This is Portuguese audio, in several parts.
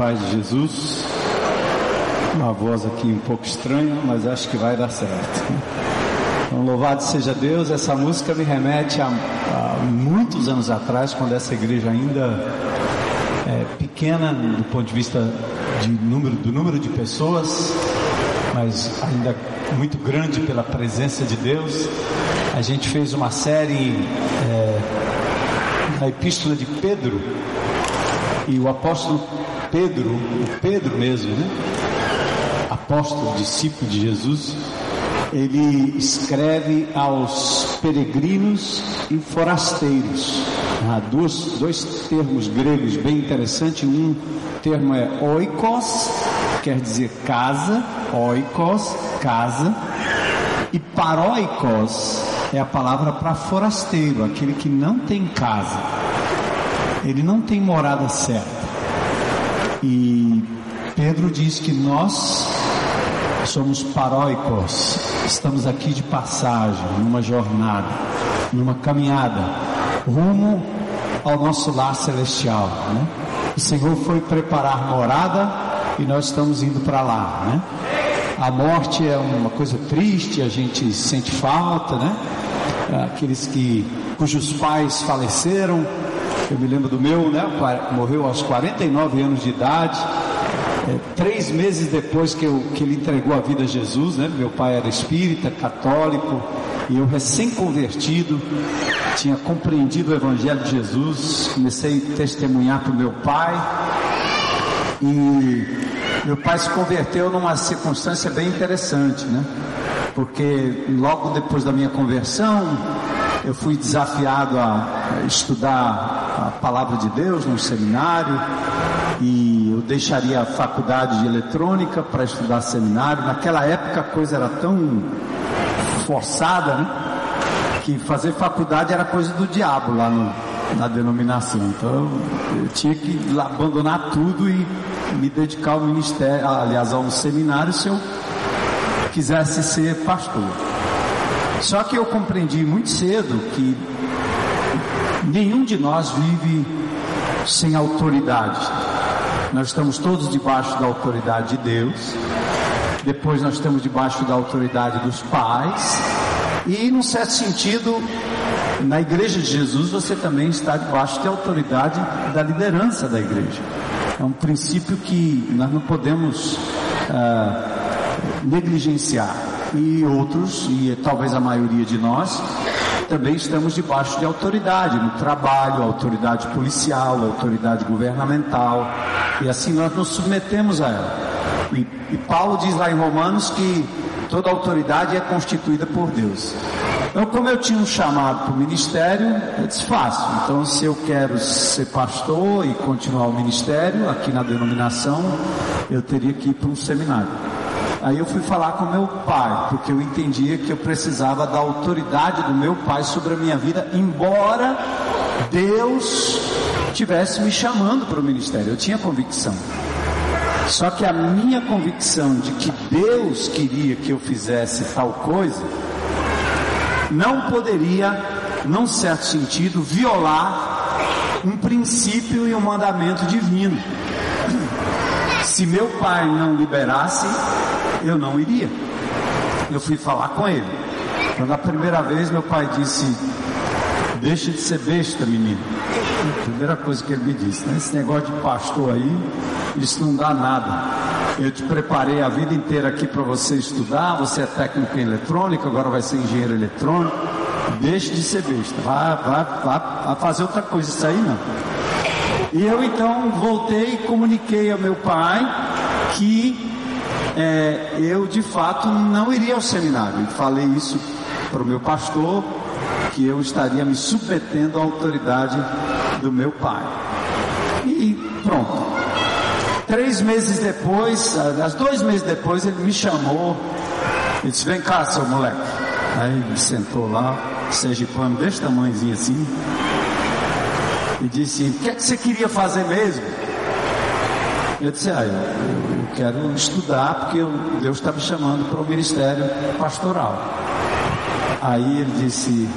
paz de Jesus. Uma voz aqui um pouco estranha, mas acho que vai dar certo. Então, louvado seja Deus. Essa música me remete a, a muitos anos atrás, quando essa igreja ainda é pequena do ponto de vista de número, do número de pessoas, mas ainda muito grande pela presença de Deus. A gente fez uma série é, na Epístola de Pedro e o apóstolo Pedro, Pedro mesmo, né? Apóstolo, discípulo de Jesus, ele escreve aos peregrinos e forasteiros. Há dois, dois termos gregos bem interessantes. Um termo é oikos, quer dizer casa, oikos, casa, e paróikos é a palavra para forasteiro, aquele que não tem casa, ele não tem morada certa. E Pedro diz que nós somos paróicos, estamos aqui de passagem, numa jornada, numa caminhada, rumo ao nosso lar celestial. Né? O Senhor foi preparar morada e nós estamos indo para lá. Né? A morte é uma coisa triste, a gente sente falta, né? Aqueles que cujos pais faleceram, eu me lembro do meu, né? Morreu aos 49 anos de idade. É, três meses depois que, eu, que ele entregou a vida a Jesus, né? Meu pai era espírita, católico, e eu recém-convertido, tinha compreendido o Evangelho de Jesus, comecei a testemunhar para o meu pai, e meu pai se converteu numa circunstância bem interessante, né? Porque logo depois da minha conversão, eu fui desafiado a estudar a palavra de Deus num seminário e eu deixaria a faculdade de eletrônica para estudar seminário. Naquela época a coisa era tão forçada, né? Que fazer faculdade era coisa do diabo lá no, na denominação. Então eu tinha que abandonar tudo e me dedicar ao ministério, aliás, ao seminário, se eu quisesse ser pastor. Só que eu compreendi muito cedo que nenhum de nós vive sem autoridade. Nós estamos todos debaixo da autoridade de Deus. Depois nós estamos debaixo da autoridade dos pais. E, num certo sentido, na igreja de Jesus você também está debaixo da autoridade da liderança da igreja. É um princípio que nós não podemos uh, negligenciar. E outros, e talvez a maioria de nós, também estamos debaixo de autoridade no trabalho, autoridade policial, autoridade governamental, e assim nós nos submetemos a ela. E, e Paulo diz lá em Romanos que toda autoridade é constituída por Deus. Então, como eu tinha um chamado para o ministério, eu disse fácil. Então, se eu quero ser pastor e continuar o ministério aqui na denominação, eu teria que ir para um seminário. Aí eu fui falar com meu pai, porque eu entendia que eu precisava da autoridade do meu pai sobre a minha vida, embora Deus tivesse me chamando para o ministério. Eu tinha convicção. Só que a minha convicção de que Deus queria que eu fizesse tal coisa, não poderia, num certo sentido, violar um princípio e um mandamento divino. Se meu pai não liberasse, eu não iria. Eu fui falar com ele. Quando a primeira vez meu pai disse: Deixa de ser besta, menino. A primeira coisa que ele me disse: né? Esse negócio de pastor aí, isso não dá nada. Eu te preparei a vida inteira aqui para você estudar. Você é técnico em eletrônica, agora vai ser engenheiro eletrônico. Deixe de ser besta. Vá, vá, vá, vá fazer outra coisa. Isso aí não. E eu então voltei e comuniquei ao meu pai que é, eu de fato não iria ao seminário. E falei isso para o meu pastor, que eu estaria me submetendo à autoridade do meu pai. E pronto. Três meses depois, aliás, dois meses depois, ele me chamou. Ele disse: Vem cá, seu moleque. Aí ele sentou lá, sergipano desse tamanhozinho assim. E disse: O que é que você queria fazer mesmo? Eu disse: Ah, eu quero estudar porque eu, Deus está me chamando para o ministério pastoral. Aí ele disse: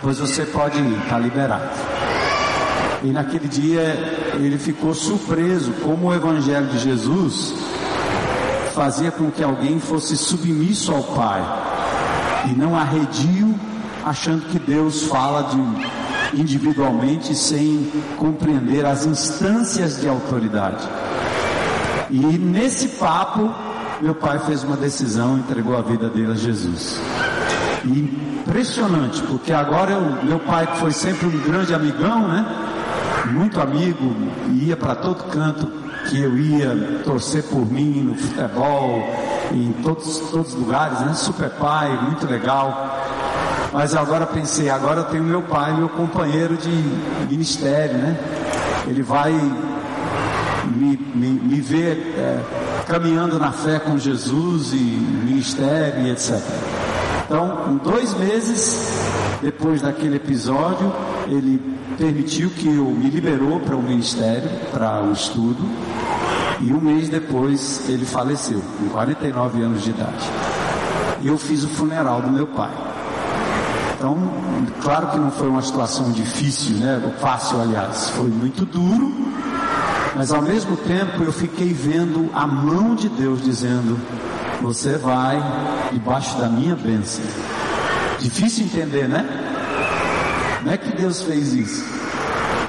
Pois você pode ir, está liberado. E naquele dia ele ficou surpreso como o Evangelho de Jesus fazia com que alguém fosse submisso ao Pai e não arredio, achando que Deus fala de individualmente sem compreender as instâncias de autoridade. E nesse papo, meu pai fez uma decisão, entregou a vida dele a Jesus. E impressionante, porque agora eu, meu pai, que foi sempre um grande amigão, né? Muito amigo, ia para todo canto que eu ia torcer por mim no futebol, em todos, todos os lugares, né? Super pai, muito legal. Mas agora pensei, agora eu tenho meu pai, meu companheiro de ministério, né? Ele vai me, me, me ver é, caminhando na fé com Jesus e ministério e etc. Então, em dois meses depois daquele episódio, ele permitiu que eu me liberou para o ministério, para o estudo, e um mês depois ele faleceu, com 49 anos de idade. E eu fiz o funeral do meu pai. Então, claro que não foi uma situação difícil, né? Fácil, aliás, foi muito duro, mas ao mesmo tempo eu fiquei vendo a mão de Deus dizendo: Você vai debaixo da minha bênção. Difícil entender, né? Como é que Deus fez isso?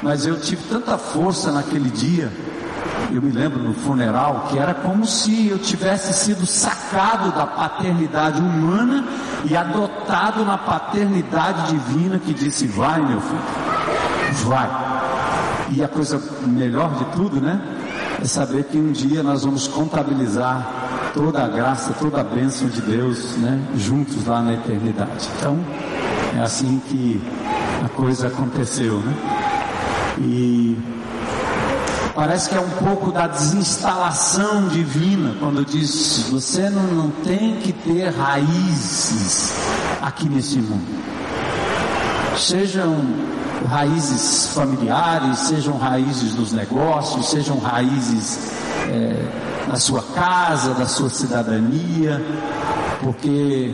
Mas eu tive tanta força naquele dia eu me lembro no funeral, que era como se eu tivesse sido sacado da paternidade humana e adotado na paternidade divina que disse: Vai, meu filho, vai. E a coisa melhor de tudo, né? É saber que um dia nós vamos contabilizar toda a graça, toda a bênção de Deus, né? Juntos lá na eternidade. Então, é assim que a coisa aconteceu, né? E Parece que é um pouco da desinstalação divina, quando diz: você não, não tem que ter raízes aqui nesse mundo. Sejam raízes familiares, sejam raízes nos negócios, sejam raízes é, na sua casa, da sua cidadania, porque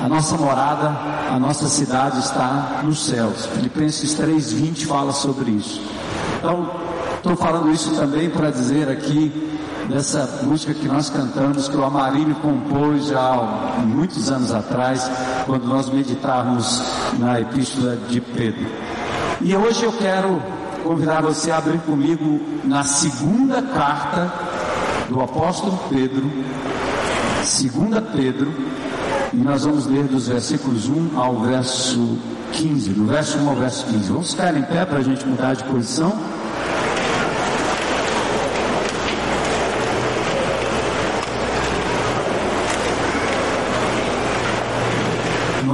a nossa morada, a nossa cidade está nos céus. Filipenses 3,20 fala sobre isso. Então, Estou falando isso também para dizer aqui dessa música que nós cantamos, que o Amarílio compôs já há muitos anos atrás, quando nós meditávamos na Epístola de Pedro. E hoje eu quero convidar você a abrir comigo na segunda carta do apóstolo Pedro, segunda Pedro, e nós vamos ler dos versículos 1 ao verso 15, do verso 1 ao verso 15. Vamos ficar em pé para a gente mudar de posição.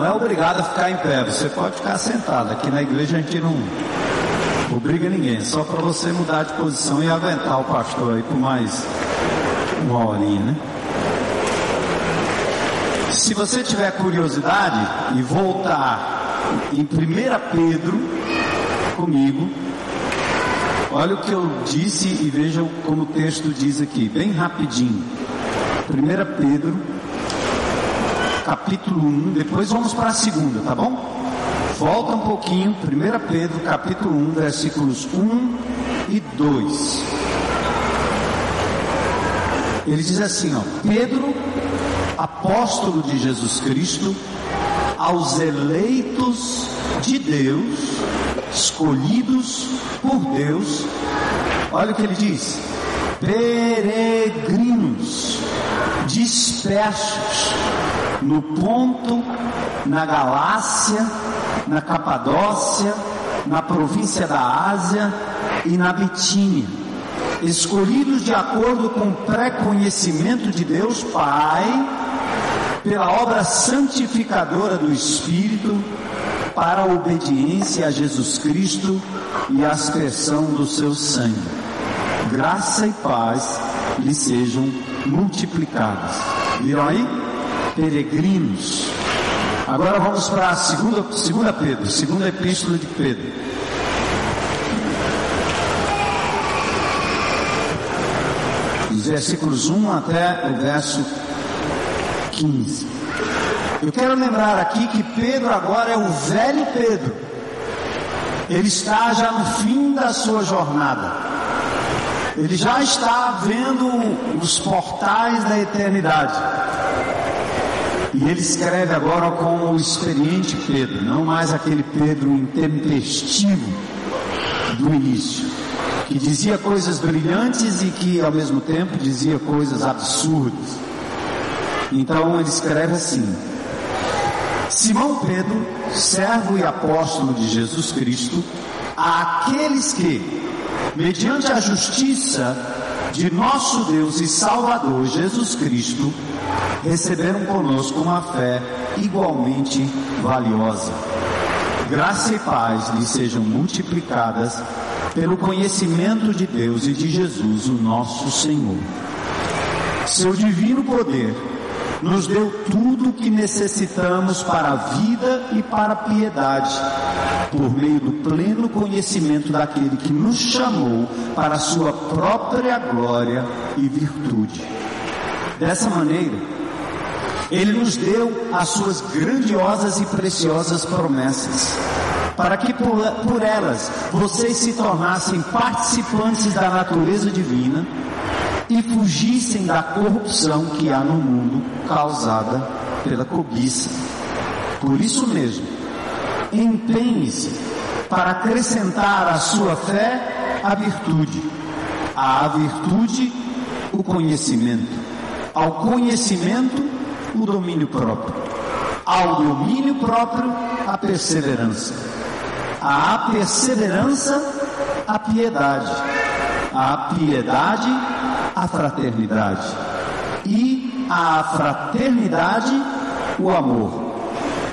Não é obrigado a ficar em pé, você pode ficar sentado. Aqui na igreja a gente não obriga ninguém, só para você mudar de posição e aguentar o pastor aí por mais uma horinha, né? Se você tiver curiosidade e voltar em 1 Pedro comigo, olha o que eu disse e veja como o texto diz aqui, bem rapidinho. 1 Pedro capítulo 1, depois vamos para a segunda, tá bom? Volta um pouquinho, 1 Pedro, capítulo 1, versículos 1 e 2. Ele diz assim, ó, Pedro, apóstolo de Jesus Cristo, aos eleitos de Deus, escolhidos por Deus, olha o que ele diz: peregrinos, dispersos no Ponto, na Galácia, na Capadócia, na província da Ásia e na Bitínia, escolhidos de acordo com o pré-conhecimento de Deus Pai, pela obra santificadora do Espírito, para a obediência a Jesus Cristo e a aspersão do seu sangue. Graça e paz lhe sejam multiplicadas. Viram aí? Peregrinos. Agora vamos para a segunda, segunda Pedro, segunda epístola de Pedro. Os versículos 1 até o verso 15. Eu quero lembrar aqui que Pedro agora é o velho Pedro. Ele está já no fim da sua jornada. Ele já está vendo os portais da eternidade. E ele escreve agora com o experiente Pedro, não mais aquele Pedro intempestivo do início, que dizia coisas brilhantes e que ao mesmo tempo dizia coisas absurdas. Então ele escreve assim: Simão Pedro, servo e apóstolo de Jesus Cristo, àqueles que, mediante a justiça de nosso Deus e Salvador Jesus Cristo, receberam conosco uma fé igualmente valiosa. Graça e paz lhes sejam multiplicadas pelo conhecimento de Deus e de Jesus, o nosso Senhor. Seu divino poder nos deu tudo o que necessitamos para a vida e para a piedade, por meio do pleno conhecimento daquele que nos chamou para a sua própria glória e virtude. Dessa maneira, ele nos deu as suas grandiosas e preciosas promessas, para que por, por elas vocês se tornassem participantes da natureza divina e fugissem da corrupção que há no mundo causada pela cobiça. Por isso mesmo, empenhe-se para acrescentar à sua fé a virtude, à virtude o conhecimento, ao conhecimento o domínio próprio, ao domínio próprio a perseverança, à perseverança a piedade, à piedade a fraternidade. E à fraternidade o amor.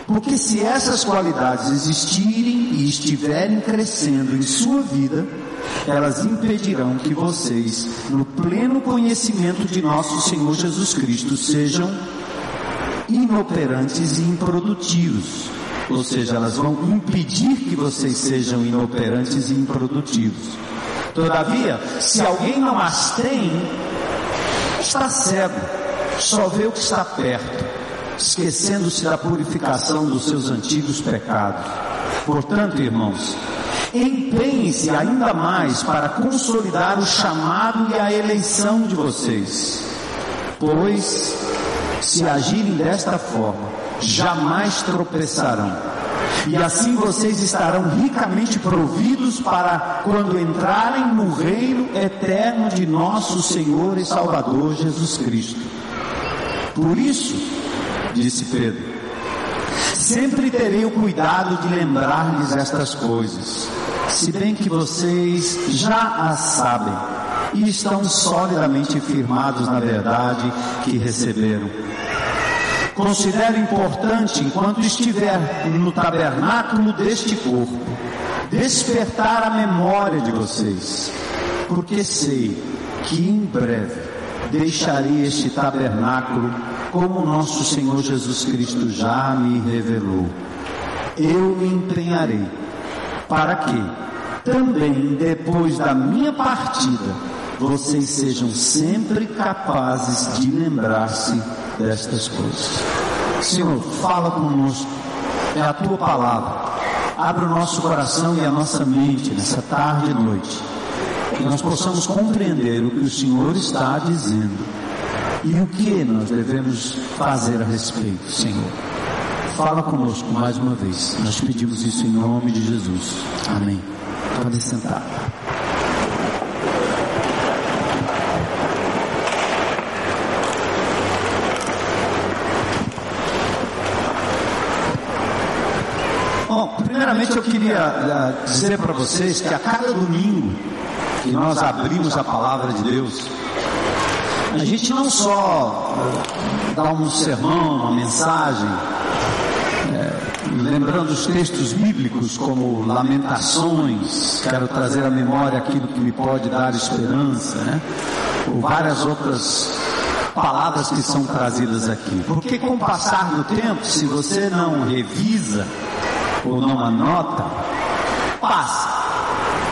Porque se essas qualidades existirem e estiverem crescendo em sua vida, elas impedirão que vocês, no pleno conhecimento de nosso Senhor Jesus Cristo, sejam inoperantes e improdutivos. Ou seja, elas vão impedir que vocês sejam inoperantes e improdutivos. Todavia, se alguém não as tem, está cego, só vê o que está perto, esquecendo-se da purificação dos seus antigos pecados. Portanto, irmãos, empenhem-se ainda mais para consolidar o chamado e a eleição de vocês, pois, se agirem desta forma, jamais tropeçarão e assim vocês estarão ricamente providos para quando entrarem no reino eterno de nosso Senhor e Salvador Jesus Cristo. Por isso, disse Pedro, sempre terei o cuidado de lembrar-lhes estas coisas, se bem que vocês já as sabem e estão solidamente firmados na verdade que receberam. Considero importante, enquanto estiver no tabernáculo deste corpo, despertar a memória de vocês, porque sei que em breve deixarei este tabernáculo como nosso Senhor Jesus Cristo já me revelou. Eu me empenharei para que também depois da minha partida vocês sejam sempre capazes de lembrar-se destas coisas. Senhor, fala conosco, é a tua palavra. Abre o nosso coração e a nossa mente nessa tarde e noite, que nós possamos compreender o que o Senhor está dizendo e o que nós devemos fazer a respeito, Senhor. Fala conosco mais uma vez. Nós pedimos isso em nome de Jesus. Amém. Pode sentar. Primeiramente eu queria uh, dizer para vocês que a cada domingo que nós abrimos a palavra de Deus, a gente não só uh, dá um sermão, uma mensagem, lembrando os textos bíblicos como Lamentações, quero trazer à memória aquilo que me pode dar esperança, né? ou várias outras palavras que são trazidas aqui. Porque com o passar do tempo, se você não revisa, ou não anota, passa.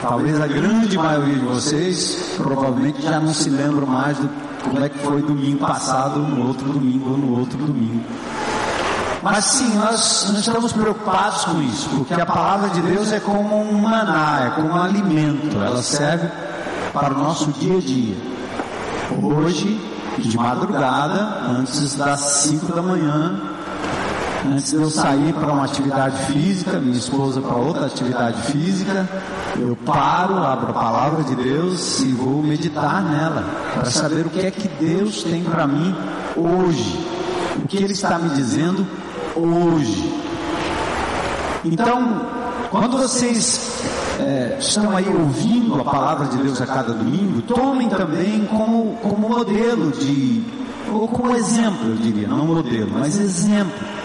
Talvez a grande maioria de vocês provavelmente já não se lembram mais do como é que foi domingo passado, no outro domingo ou no outro domingo. Mas sim, nós não estamos preocupados com isso, porque a palavra de Deus é como um maná, é como um alimento, ela serve para o nosso dia a dia. Hoje, de madrugada, antes das 5 da manhã, antes eu sair para uma atividade física, minha esposa para outra atividade física, eu paro, abro a palavra de Deus e vou meditar nela, para saber o que é que Deus tem para mim hoje, o que Ele está me dizendo hoje. Então, quando vocês é, estão aí ouvindo a palavra de Deus a cada domingo, tomem também como, como modelo de, ou como exemplo, eu diria, não modelo, mas exemplo,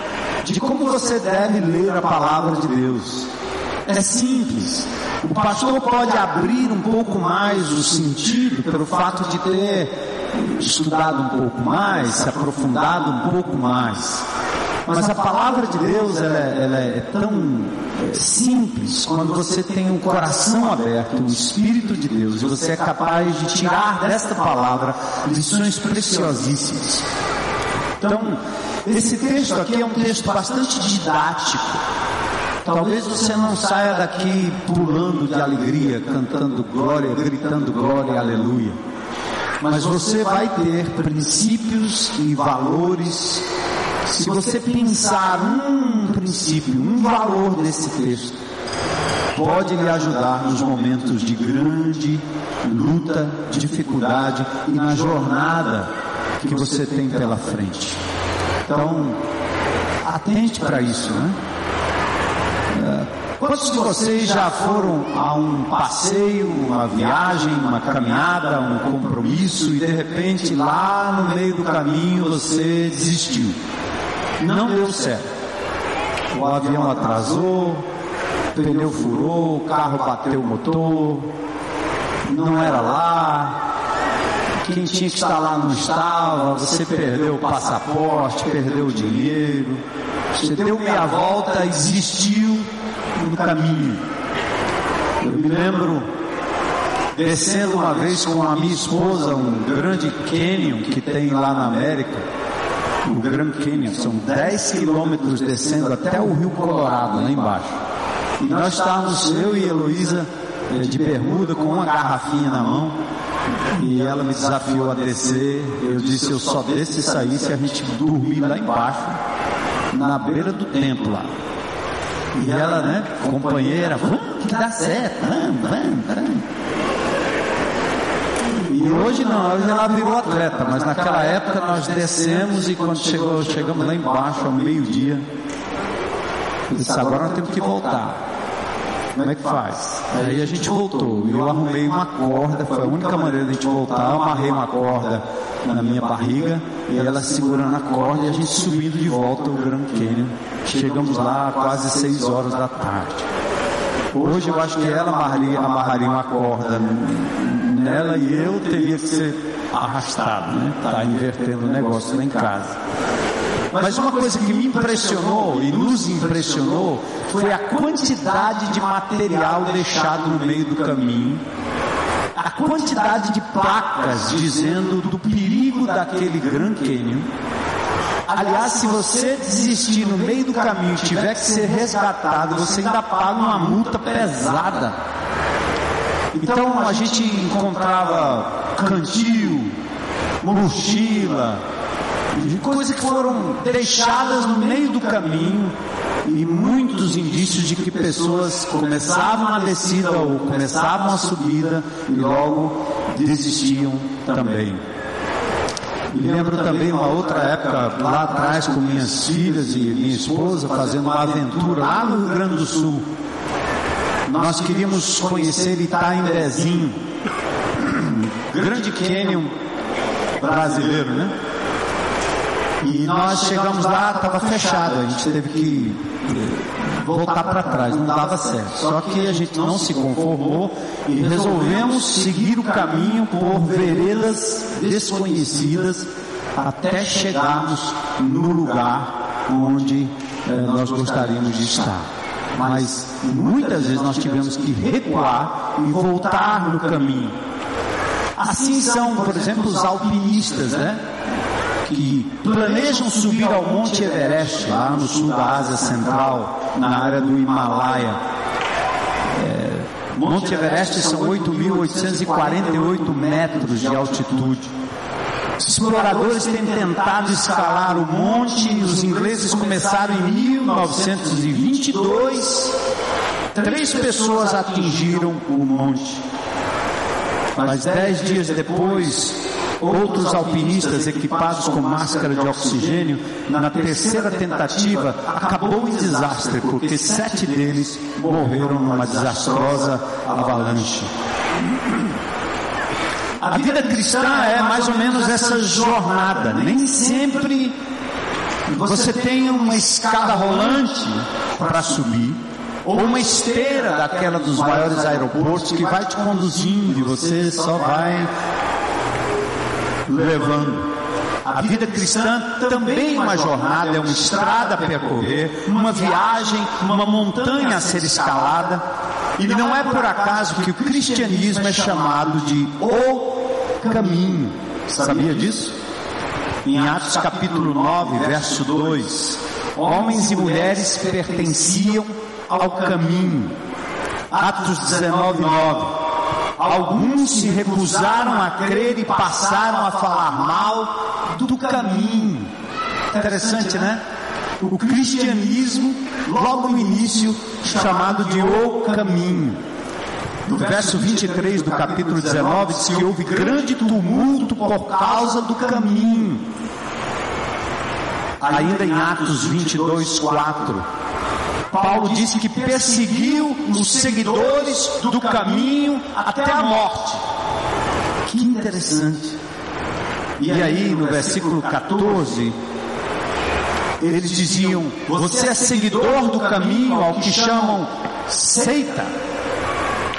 de como você deve ler a palavra de Deus. É simples. O pastor pode abrir um pouco mais o sentido pelo fato de ter estudado um pouco mais, se aprofundado um pouco mais. Mas a palavra de Deus ela, é, ela é tão simples quando você tem um coração aberto, o Espírito de Deus, e você é capaz de tirar desta palavra lições preciosíssimas. Então, esse texto aqui é um texto bastante didático. Talvez você não saia daqui pulando de alegria, cantando glória, gritando glória, aleluia. Mas você vai ter princípios e valores se você pensar um princípio, um valor desse texto, pode lhe ajudar nos momentos de grande luta, dificuldade e na jornada que você tem pela frente. Então, atente para isso, né? É, quantos de vocês já foram a um passeio, uma viagem, uma caminhada, um compromisso e de repente lá no meio do caminho você desistiu? Não deu certo. O avião atrasou, o pneu furou, o carro bateu o motor, não era lá, quem tinha que estar lá não estava, você perdeu o passaporte, perdeu o dinheiro, você deu meia volta e desistiu no caminho. Eu me lembro descendo uma vez com a minha esposa um grande canyon que tem lá na América o Grand Canyon, são 10 quilômetros descendo até o Rio Colorado, lá embaixo. E nós estávamos, eu e Heloísa, de bermuda, com uma garrafinha na mão, e ela me desafiou a descer. Eu disse, eu só desço e sair se a gente dormir lá embaixo, na beira do templo lá. E ela, né, companheira, vamos que dá certo, vamos, vamos, vamos. E hoje não, hoje ela virou atleta, mas naquela época nós descemos e quando chegou, chegamos lá embaixo ao meio-dia, disse, agora nós temos que voltar. Como é que faz? Aí a gente voltou. Eu arrumei uma corda, foi a única maneira de a gente voltar. Eu amarrei uma corda na minha barriga e ela segurando a corda e a gente subindo de volta o Grand Canyon. Chegamos lá quase seis horas da tarde. Hoje eu acho que ela amarraria, amarraria uma corda nela e eu teria que ser arrastado, né? Tá invertendo o negócio lá em casa. Mas uma coisa que me impressionou e nos impressionou foi a quantidade de material deixado no meio do caminho, a quantidade de placas dizendo do perigo daquele Grand Canyon. Aliás, se você desistir no meio do caminho e tiver que ser resgatado, você ainda paga uma multa pesada. Então a gente encontrava cantil, mochila, coisas que foram deixadas no meio do caminho e muitos indícios de que pessoas começavam a descida ou começavam a subida e logo desistiam também. Me lembro também uma outra época lá atrás com minhas filhas e minha esposa fazendo uma aventura lá no Rio Grande do Sul. Nós queríamos conhecer Itaimbezinho, grande cânion brasileiro, né? E nós chegamos lá, estava fechado, a gente teve que voltar para trás, não dava certo. Só que a gente não se conformou e resolvemos seguir o caminho por veredas desconhecidas até chegarmos no lugar onde eh, nós gostaríamos de estar mas muitas vezes nós tivemos que recuar e voltar no caminho. Assim são, por exemplo, os alpinistas, né? Que planejam subir ao Monte Everest, lá no sul da Ásia Central, na área do Himalaia. É, Monte Everest são 8.848 metros de altitude. Os exploradores têm tentado escalar o monte, os ingleses começaram em 1922. Três pessoas atingiram o monte. Mas dez dias depois, outros alpinistas equipados com máscara de oxigênio, na terceira tentativa, acabou em desastre, porque sete deles morreram numa desastrosa avalanche. A vida cristã é mais ou menos essa jornada. Nem sempre você tem uma escada rolante para subir, ou uma esteira daquela dos maiores aeroportos que vai te conduzindo e você só vai levando. A vida cristã também é uma jornada, é uma estrada a percorrer, uma viagem, uma montanha a ser escalada. E não é por acaso que o cristianismo é chamado de o caminho. Sabia disso? Em Atos capítulo 9, verso 2, homens e mulheres pertenciam ao caminho. Atos 19, 9. Alguns se recusaram a crer e passaram a falar mal do caminho. Interessante, né? O cristianismo, logo no início, chamado de o caminho. No verso 23 do capítulo 19 diz que houve grande tumulto por causa do caminho. Ainda em Atos 22, 4. Paulo disse que perseguiu os seguidores do caminho até a morte. Que interessante. E aí, no versículo 14, eles diziam: Você é seguidor do caminho ao que chamam seita.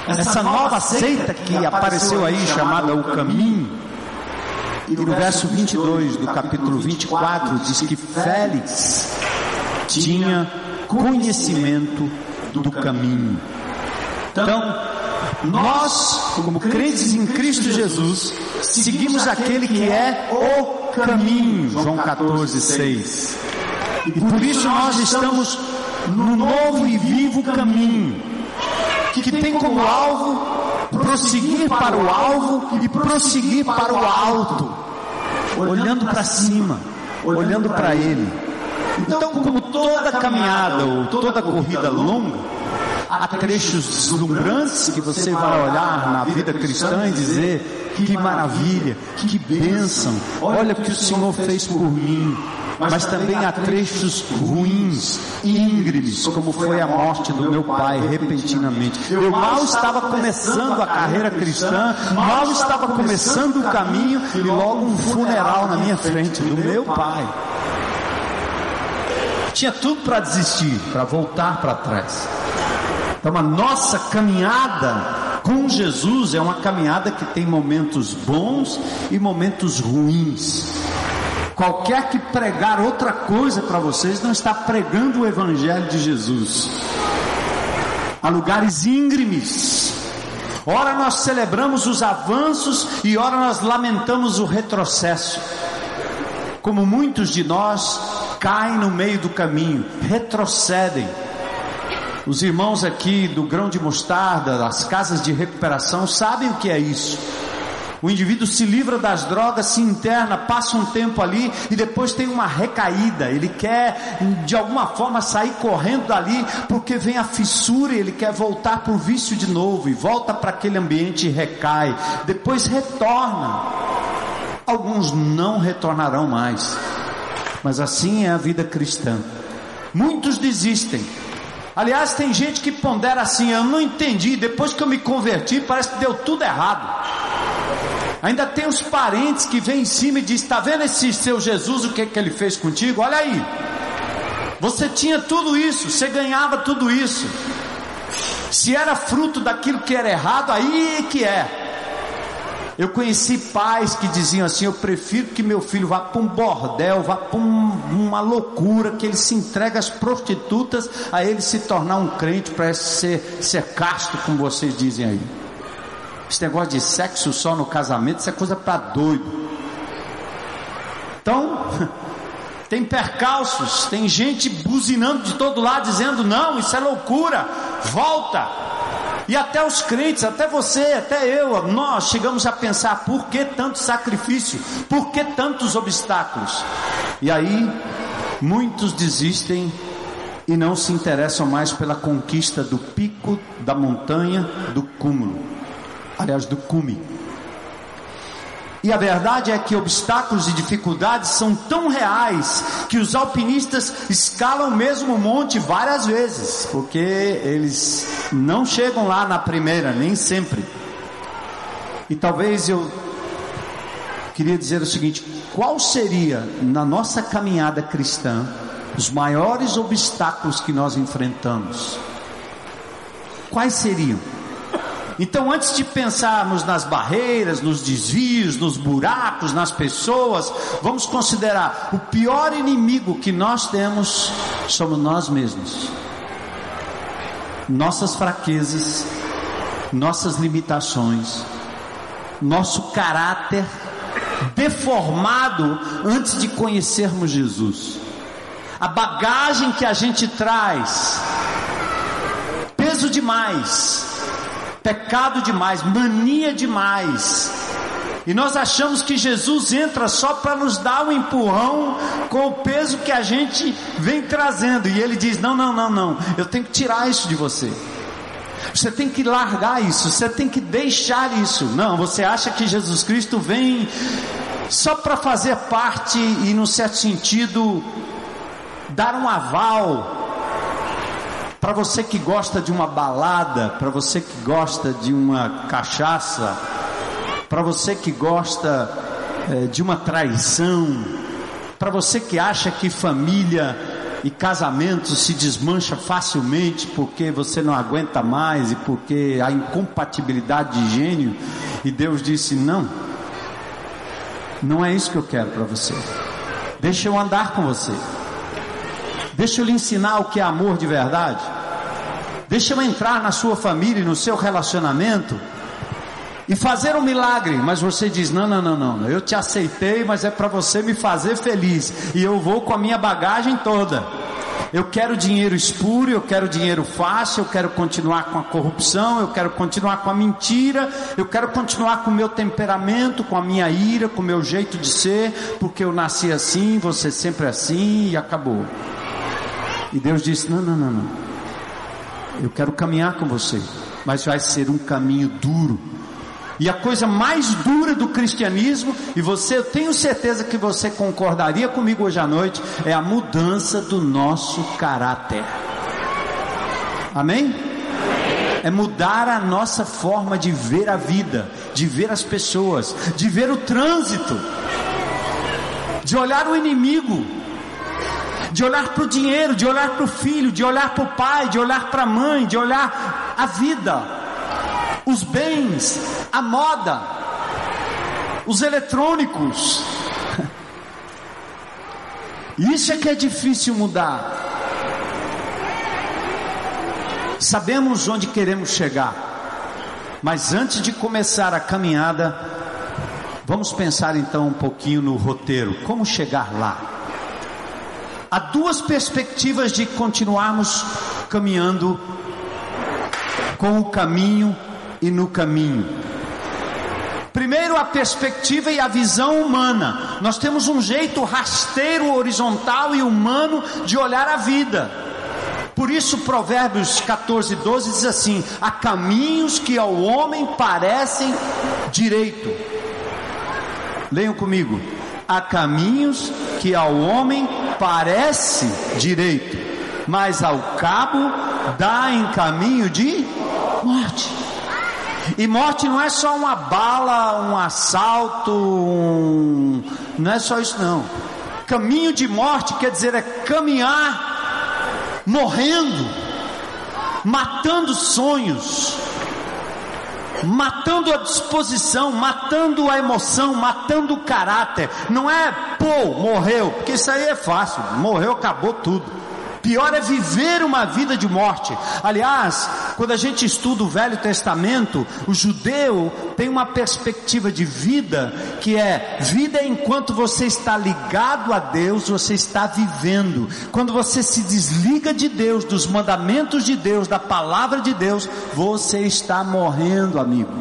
Essa nova seita que apareceu aí, chamada o caminho. E no verso 22 do capítulo 24 diz que Félix tinha conhecimento do caminho. Então, nós, como crentes em Cristo Jesus, seguimos aquele que é o caminho, João 14, 6. E por isso nós estamos no novo e vivo caminho, que tem como alvo prosseguir para o alvo e prosseguir para o alto, olhando para cima, olhando para Ele. Então, como toda caminhada ou toda corrida longa, há trechos deslumbrantes que você vai olhar na vida cristã e dizer: que maravilha, que bênção, olha o que o Senhor fez por mim. Mas também há trechos ruins, íngremes, como foi a morte do meu pai repentinamente. Eu mal estava começando a carreira cristã, mal estava começando o caminho e logo um funeral na minha frente do meu pai. Tinha tudo para desistir, para voltar para trás. Então a nossa caminhada com Jesus é uma caminhada que tem momentos bons e momentos ruins. Qualquer que pregar outra coisa para vocês não está pregando o Evangelho de Jesus. Há lugares íngremes. Ora nós celebramos os avanços e ora nós lamentamos o retrocesso. Como muitos de nós caem no meio do caminho, retrocedem. Os irmãos aqui do grão de mostarda, das casas de recuperação, sabem o que é isso. O indivíduo se livra das drogas, se interna, passa um tempo ali e depois tem uma recaída. Ele quer de alguma forma sair correndo dali porque vem a fissura e ele quer voltar para o vício de novo e volta para aquele ambiente e recai. Depois retorna. Alguns não retornarão mais. Mas assim é a vida cristã. Muitos desistem. Aliás, tem gente que pondera assim: eu não entendi, depois que eu me converti, parece que deu tudo errado. Ainda tem os parentes que vêm em cima e diz: está vendo esse seu Jesus, o que, que ele fez contigo? Olha aí. Você tinha tudo isso, você ganhava tudo isso. Se era fruto daquilo que era errado, aí é que é. Eu conheci pais que diziam assim: Eu prefiro que meu filho vá para um bordel, vá para um, uma loucura, que ele se entregue às prostitutas, a ele se tornar um crente para ser, ser casto, como vocês dizem aí. Esse negócio de sexo só no casamento, isso é coisa para doido. Então, tem percalços, tem gente buzinando de todo lado dizendo: não, isso é loucura, volta. E até os crentes, até você, até eu, nós chegamos a pensar: por que tanto sacrifício? Por que tantos obstáculos? E aí, muitos desistem e não se interessam mais pela conquista do pico da montanha do cúmulo, aliás, do cume. E a verdade é que obstáculos e dificuldades são tão reais que os alpinistas escalam o mesmo monte várias vezes, porque eles não chegam lá na primeira, nem sempre. E talvez eu queria dizer o seguinte: qual seria na nossa caminhada cristã os maiores obstáculos que nós enfrentamos? Quais seriam? Então, antes de pensarmos nas barreiras, nos desvios, nos buracos, nas pessoas, vamos considerar o pior inimigo que nós temos somos nós mesmos. Nossas fraquezas, nossas limitações, nosso caráter deformado antes de conhecermos Jesus. A bagagem que a gente traz, peso demais pecado demais, mania demais. E nós achamos que Jesus entra só para nos dar um empurrão com o peso que a gente vem trazendo. E ele diz: Não, não, não, não, eu tenho que tirar isso de você. Você tem que largar isso, você tem que deixar isso. Não, você acha que Jesus Cristo vem só para fazer parte e, num certo sentido, dar um aval para você que gosta de uma balada, para você que gosta de uma cachaça, para você que gosta é, de uma traição, para você que acha que família e casamento se desmancha facilmente porque você não aguenta mais e porque há incompatibilidade de gênio, e Deus disse: não, não é isso que eu quero para você. Deixa eu andar com você. Deixa eu lhe ensinar o que é amor de verdade. Deixa eu entrar na sua família e no seu relacionamento e fazer um milagre, mas você diz: não, não, não, não, eu te aceitei, mas é para você me fazer feliz e eu vou com a minha bagagem toda. Eu quero dinheiro espúrio, eu quero dinheiro fácil, eu quero continuar com a corrupção, eu quero continuar com a mentira, eu quero continuar com o meu temperamento, com a minha ira, com o meu jeito de ser, porque eu nasci assim, você sempre assim e acabou. E Deus disse: não, não, não, não. Eu quero caminhar com você, mas vai ser um caminho duro. E a coisa mais dura do cristianismo, e você, eu tenho certeza que você concordaria comigo hoje à noite, é a mudança do nosso caráter. Amém? É mudar a nossa forma de ver a vida, de ver as pessoas, de ver o trânsito, de olhar o inimigo de olhar para o dinheiro, de olhar para o filho, de olhar para o pai, de olhar para a mãe, de olhar a vida, os bens, a moda, os eletrônicos. Isso é que é difícil mudar. Sabemos onde queremos chegar, mas antes de começar a caminhada, vamos pensar então um pouquinho no roteiro: como chegar lá? Há duas perspectivas de continuarmos caminhando com o caminho e no caminho. Primeiro, a perspectiva e a visão humana. Nós temos um jeito rasteiro, horizontal e humano de olhar a vida. Por isso, Provérbios 14, 12 diz assim: Há caminhos que ao homem parecem direito. Leiam comigo. Há caminhos que ao homem parece direito, mas ao cabo dá em caminho de morte. E morte não é só uma bala, um assalto, um... não é só isso não. Caminho de morte quer dizer é caminhar morrendo, matando sonhos, matando a disposição, matando a emoção, matando o caráter. Não é, pô, morreu, porque isso aí é fácil, morreu, acabou tudo. Pior é viver uma vida de morte. Aliás, quando a gente estuda o Velho Testamento, o judeu tem uma perspectiva de vida que é vida enquanto você está ligado a Deus, você está vivendo. Quando você se desliga de Deus, dos mandamentos de Deus, da palavra de Deus, você está morrendo, amigo.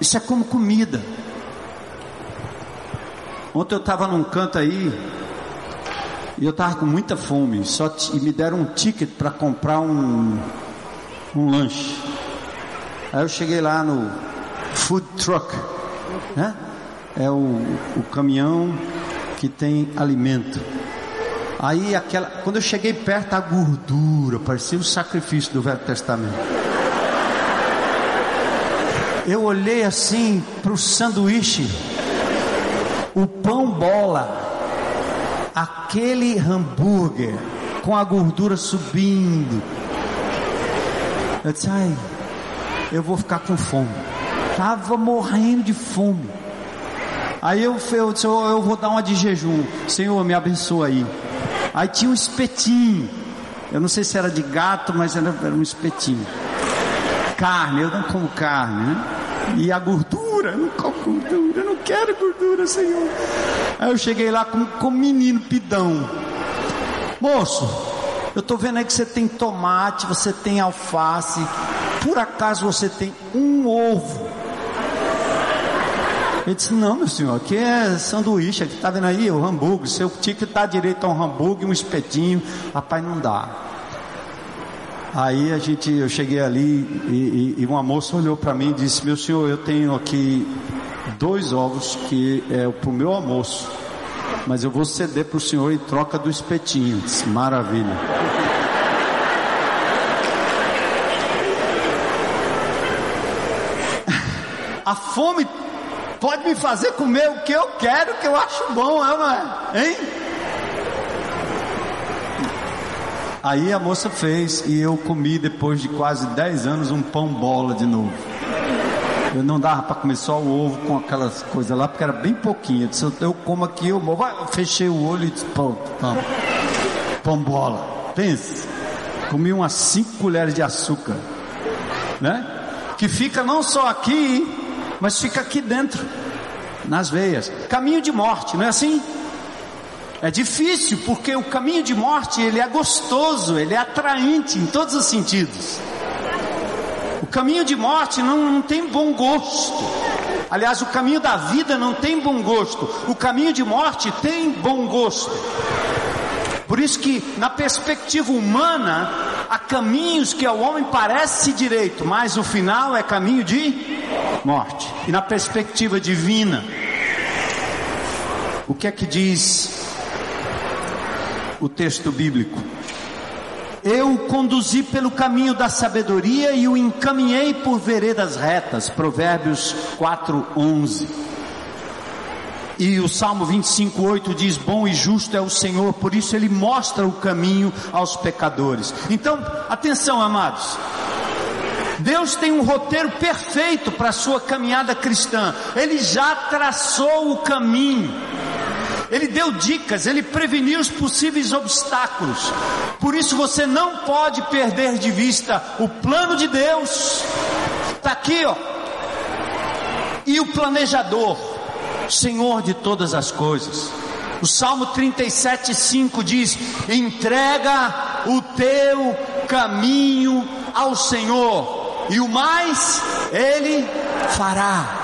Isso é como comida. Ontem eu estava num canto aí e eu estava com muita fome, só e me deram um ticket para comprar um, um lanche. Aí eu cheguei lá no food truck, né? É o, o caminhão que tem alimento. Aí aquela, quando eu cheguei perto, a gordura parecia o sacrifício do Velho Testamento. Eu olhei assim para o sanduíche o pão bola, aquele hambúrguer com a gordura subindo. Eu disse, ai, eu vou ficar com fome. Tava morrendo de fome. Aí eu, eu disse, eu vou dar uma de jejum. Senhor, me abençoa aí. Aí tinha um espetinho. Eu não sei se era de gato, mas era, era um espetinho. Carne, eu não como carne, né? E a gordura, eu não gordura, eu não quero gordura, Senhor. Aí eu cheguei lá com, com um menino pidão. Moço, eu estou vendo aí que você tem tomate, você tem alface. Por acaso você tem um ovo? Ele disse, não meu senhor, aqui é sanduíche, aqui tá vendo aí o hambúrguer, seu ticket tá direito a um hambúrguer, um espetinho, rapaz não dá. Aí a gente, eu cheguei ali e, e, e uma moça olhou para mim e disse: Meu senhor, eu tenho aqui dois ovos que é para o meu almoço, mas eu vou ceder para o senhor em troca do espetinho. Disse, Maravilha. A fome pode me fazer comer o que eu quero, que eu acho bom, é, não é? Hein? Aí a moça fez e eu comi depois de quase 10 anos um pão bola de novo. Eu não dava para comer só o ovo com aquelas coisas lá, porque era bem pouquinho. Eu disse, eu como aqui, eu, eu fechei o olho e disse, pão, pão, pão bola. Pense, comi umas 5 colheres de açúcar, né? Que fica não só aqui, mas fica aqui dentro, nas veias. Caminho de morte, não é assim? É difícil porque o caminho de morte ele é gostoso, ele é atraente em todos os sentidos. O caminho de morte não, não tem bom gosto. Aliás, o caminho da vida não tem bom gosto. O caminho de morte tem bom gosto. Por isso que na perspectiva humana há caminhos que ao homem parece direito, mas o final é caminho de morte. E na perspectiva divina, o que é que diz o texto bíblico. Eu o conduzi pelo caminho da sabedoria e o encaminhei por veredas retas. Provérbios 4:11. E o Salmo 25:8 diz: Bom e justo é o Senhor, por isso ele mostra o caminho aos pecadores. Então, atenção, amados. Deus tem um roteiro perfeito para a sua caminhada cristã. Ele já traçou o caminho. Ele deu dicas, ele preveniu os possíveis obstáculos. Por isso você não pode perder de vista o plano de Deus. Está aqui, ó. E o planejador, Senhor de todas as coisas. O Salmo 37, 5 diz: entrega o teu caminho ao Senhor, e o mais Ele fará.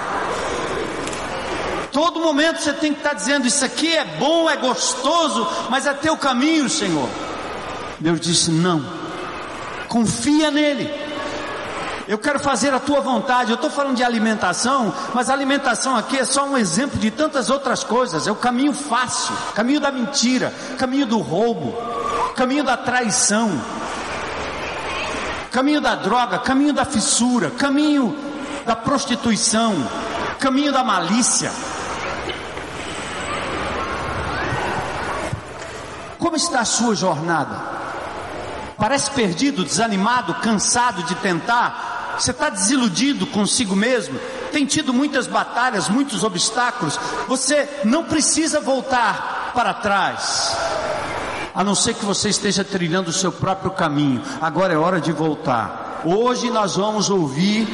Todo momento você tem que estar dizendo: Isso aqui é bom, é gostoso, mas é teu caminho, Senhor. Deus disse: Não, confia nele. Eu quero fazer a tua vontade. Eu estou falando de alimentação, mas alimentação aqui é só um exemplo de tantas outras coisas. É o caminho fácil, caminho da mentira, caminho do roubo, caminho da traição, caminho da droga, caminho da fissura, caminho da prostituição, caminho da malícia. Como está a sua jornada? Parece perdido, desanimado, cansado de tentar? Você está desiludido consigo mesmo? Tem tido muitas batalhas, muitos obstáculos? Você não precisa voltar para trás. A não ser que você esteja trilhando o seu próprio caminho. Agora é hora de voltar. Hoje nós vamos ouvir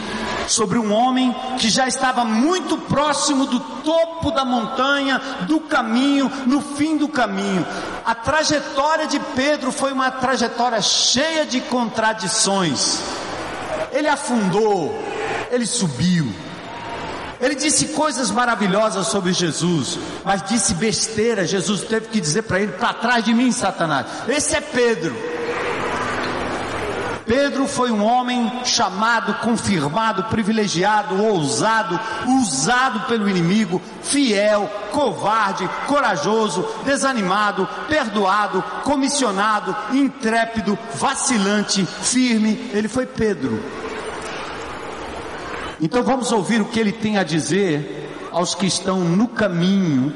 sobre um homem que já estava muito próximo do topo da montanha, do caminho, no fim do caminho. A trajetória de Pedro foi uma trajetória cheia de contradições. Ele afundou, ele subiu. Ele disse coisas maravilhosas sobre Jesus, mas disse besteira. Jesus teve que dizer para ele: para trás de mim, Satanás. Esse é Pedro. Pedro foi um homem chamado, confirmado, privilegiado, ousado, usado pelo inimigo, fiel, covarde, corajoso, desanimado, perdoado, comissionado, intrépido, vacilante, firme. Ele foi Pedro. Então vamos ouvir o que ele tem a dizer aos que estão no caminho,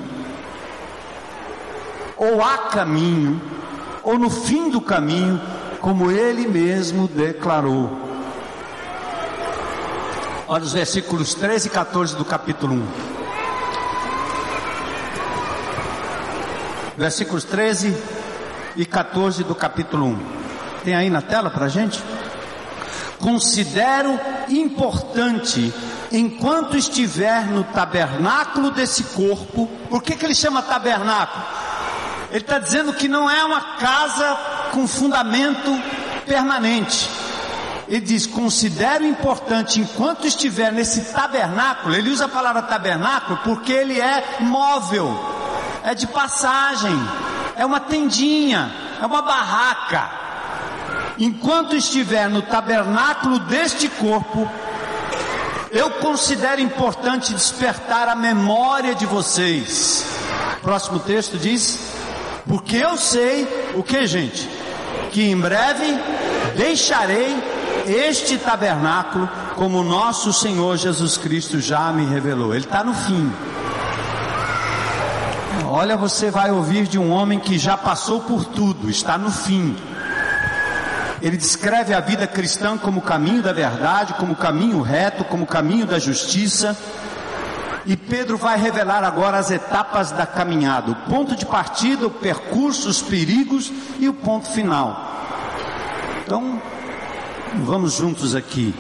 ou a caminho, ou no fim do caminho, como ele mesmo declarou. Olha os versículos 13 e 14 do capítulo 1. Versículos 13 e 14 do capítulo 1. Tem aí na tela para gente? Considero importante, enquanto estiver no tabernáculo desse corpo, por que, que ele chama tabernáculo? Ele está dizendo que não é uma casa com fundamento permanente. Ele diz: considero importante enquanto estiver nesse tabernáculo. Ele usa a palavra tabernáculo porque ele é móvel, é de passagem, é uma tendinha, é uma barraca. Enquanto estiver no tabernáculo deste corpo, eu considero importante despertar a memória de vocês. Próximo texto diz: porque eu sei o que, gente? Que em breve deixarei este tabernáculo, como nosso Senhor Jesus Cristo já me revelou. Ele está no fim. Olha, você vai ouvir de um homem que já passou por tudo, está no fim. Ele descreve a vida cristã como caminho da verdade, como caminho reto, como caminho da justiça. E Pedro vai revelar agora as etapas da caminhada, o ponto de partida, o percurso, os perigos e o ponto final. Então, vamos juntos aqui.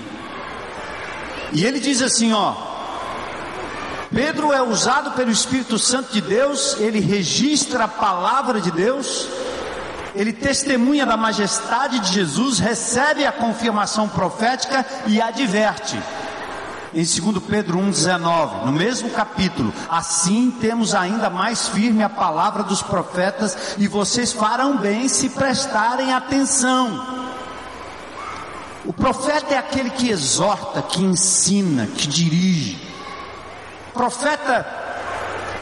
E ele diz assim, ó: Pedro é usado pelo Espírito Santo de Deus, ele registra a palavra de Deus, ele testemunha da majestade de Jesus, recebe a confirmação profética e adverte em 2 Pedro 1,19, no mesmo capítulo, assim temos ainda mais firme a palavra dos profetas, e vocês farão bem se prestarem atenção. O profeta é aquele que exorta, que ensina, que dirige. O profeta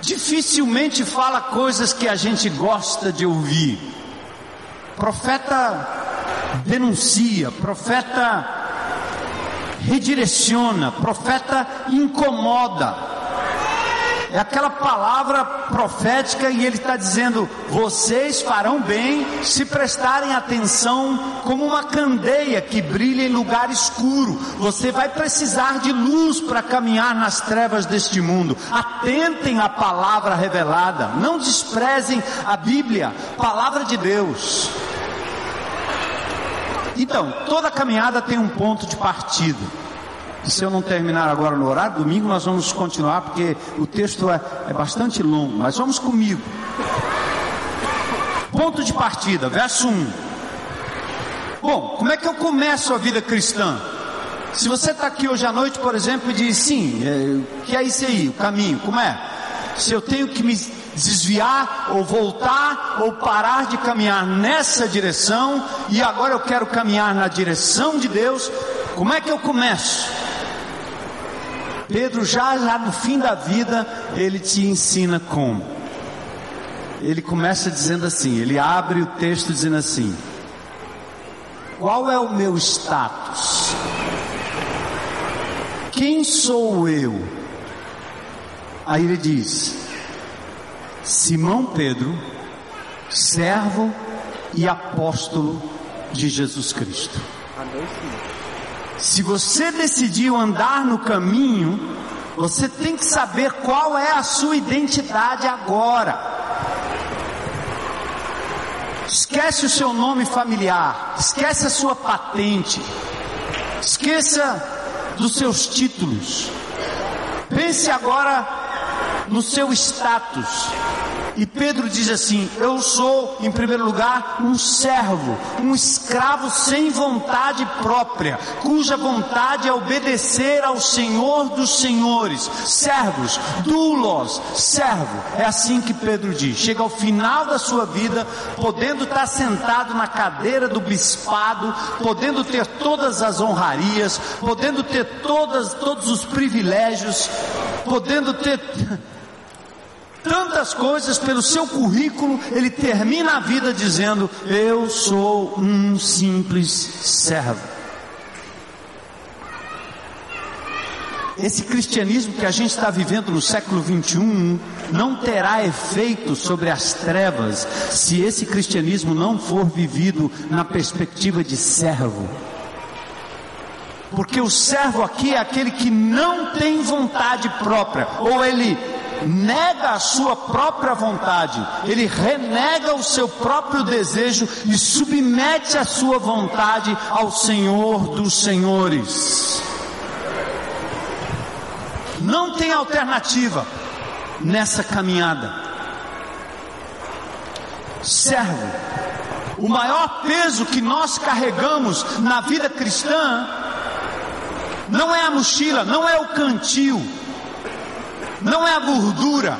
dificilmente fala coisas que a gente gosta de ouvir. O profeta denuncia, profeta redireciona, profeta incomoda. É aquela palavra profética e ele está dizendo: vocês farão bem se prestarem atenção como uma candeia que brilha em lugar escuro. Você vai precisar de luz para caminhar nas trevas deste mundo. Atentem à palavra revelada, não desprezem a Bíblia, palavra de Deus. Então, toda caminhada tem um ponto de partida. E se eu não terminar agora no horário, domingo nós vamos continuar, porque o texto é, é bastante longo, mas vamos comigo. Ponto de partida, verso 1. Bom, como é que eu começo a vida cristã? Se você está aqui hoje à noite, por exemplo, e diz sim, é, que é isso aí, o caminho, como é? Se eu tenho que me desviar ou voltar ou parar de caminhar nessa direção e agora eu quero caminhar na direção de Deus, como é que eu começo? Pedro já, já no fim da vida, ele te ensina como. Ele começa dizendo assim, ele abre o texto dizendo assim: Qual é o meu status? Quem sou eu? Aí ele diz: Simão Pedro, servo e apóstolo de Jesus Cristo. Se você decidiu andar no caminho, você tem que saber qual é a sua identidade agora. Esquece o seu nome familiar, esquece a sua patente, esqueça dos seus títulos. Pense agora no seu status. E Pedro diz assim: Eu sou, em primeiro lugar, um servo, um escravo sem vontade própria, cuja vontade é obedecer ao Senhor dos Senhores. Servos, dulos, servo. É assim que Pedro diz. Chega ao final da sua vida, podendo estar sentado na cadeira do bispado, podendo ter todas as honrarias, podendo ter todas, todos os privilégios, podendo ter tantas coisas pelo seu currículo, ele termina a vida dizendo: Eu sou um simples servo. Esse cristianismo que a gente está vivendo no século 21 não terá efeito sobre as trevas se esse cristianismo não for vivido na perspectiva de servo. Porque o servo aqui é aquele que não tem vontade própria, ou ele nega a sua própria vontade, ele renega o seu próprio desejo e submete a sua vontade ao Senhor dos Senhores. Não tem alternativa nessa caminhada. Servo, o maior peso que nós carregamos na vida cristã não é a mochila, não é o cantil não é a gordura.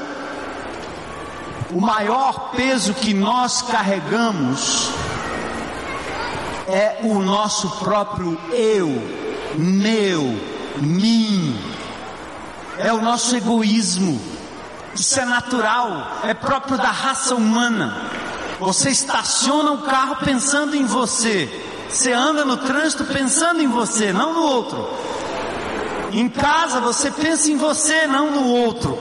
O maior peso que nós carregamos é o nosso próprio eu, meu, mim. É o nosso egoísmo. Isso é natural, é próprio da raça humana. Você estaciona o carro pensando em você. Você anda no trânsito pensando em você, não no outro. Em casa você pensa em você, não no outro.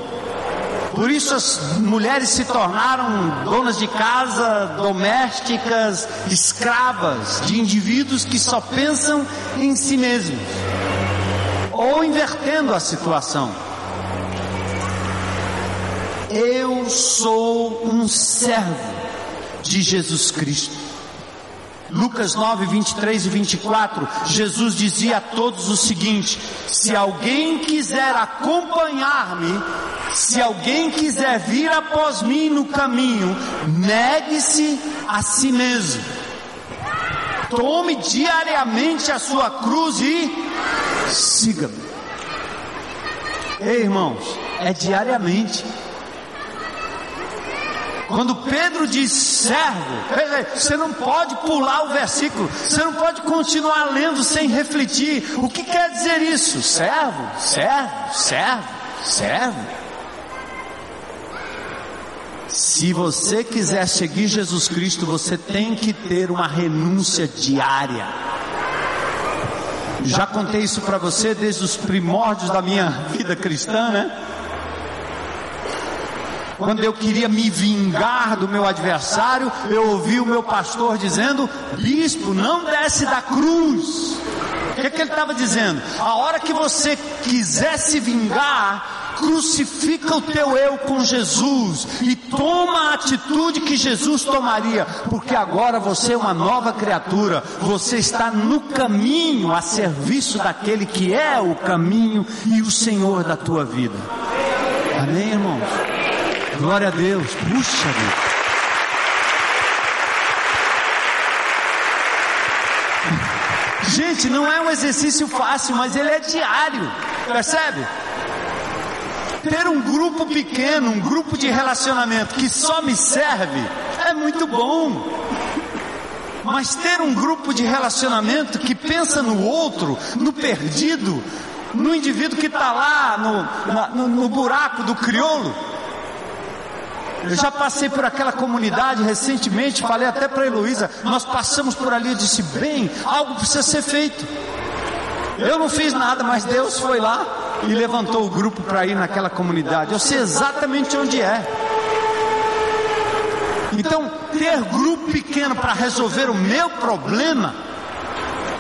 Por isso as mulheres se tornaram donas de casa, domésticas, escravas de indivíduos que só pensam em si mesmos. Ou invertendo a situação. Eu sou um servo de Jesus Cristo. Lucas 9, 23 e 24, Jesus dizia a todos o seguinte: se alguém quiser acompanhar-me, se alguém quiser vir após mim no caminho, negue-se a si mesmo. Tome diariamente a sua cruz e siga-me. Ei, irmãos, é diariamente. Quando Pedro diz servo, você não pode pular o versículo, você não pode continuar lendo sem refletir. O que quer dizer isso? Servo, servo, servo, servo. Se você quiser seguir Jesus Cristo, você tem que ter uma renúncia diária. Já contei isso para você desde os primórdios da minha vida cristã, né? Quando eu queria me vingar do meu adversário, eu ouvi o meu pastor dizendo: Bispo, não desce da cruz. O que, que ele estava dizendo? A hora que você quiser se vingar, crucifica o teu eu com Jesus e toma a atitude que Jesus tomaria, porque agora você é uma nova criatura, você está no caminho a serviço daquele que é o caminho e o Senhor da tua vida. Amém, irmãos? Glória a Deus. Puxa, Deus. Gente, não é um exercício fácil, mas ele é diário. Percebe? Ter um grupo pequeno, um grupo de relacionamento que só me serve, é muito bom. Mas ter um grupo de relacionamento que pensa no outro, no perdido, no indivíduo que está lá no, na, no, no buraco do crioulo, eu já passei por aquela comunidade recentemente, falei até para a Heloísa, nós passamos por ali, eu disse, bem, algo precisa ser feito. Eu não fiz nada, mas Deus foi lá e levantou o grupo para ir naquela comunidade. Eu sei exatamente onde é. Então, ter grupo pequeno para resolver o meu problema,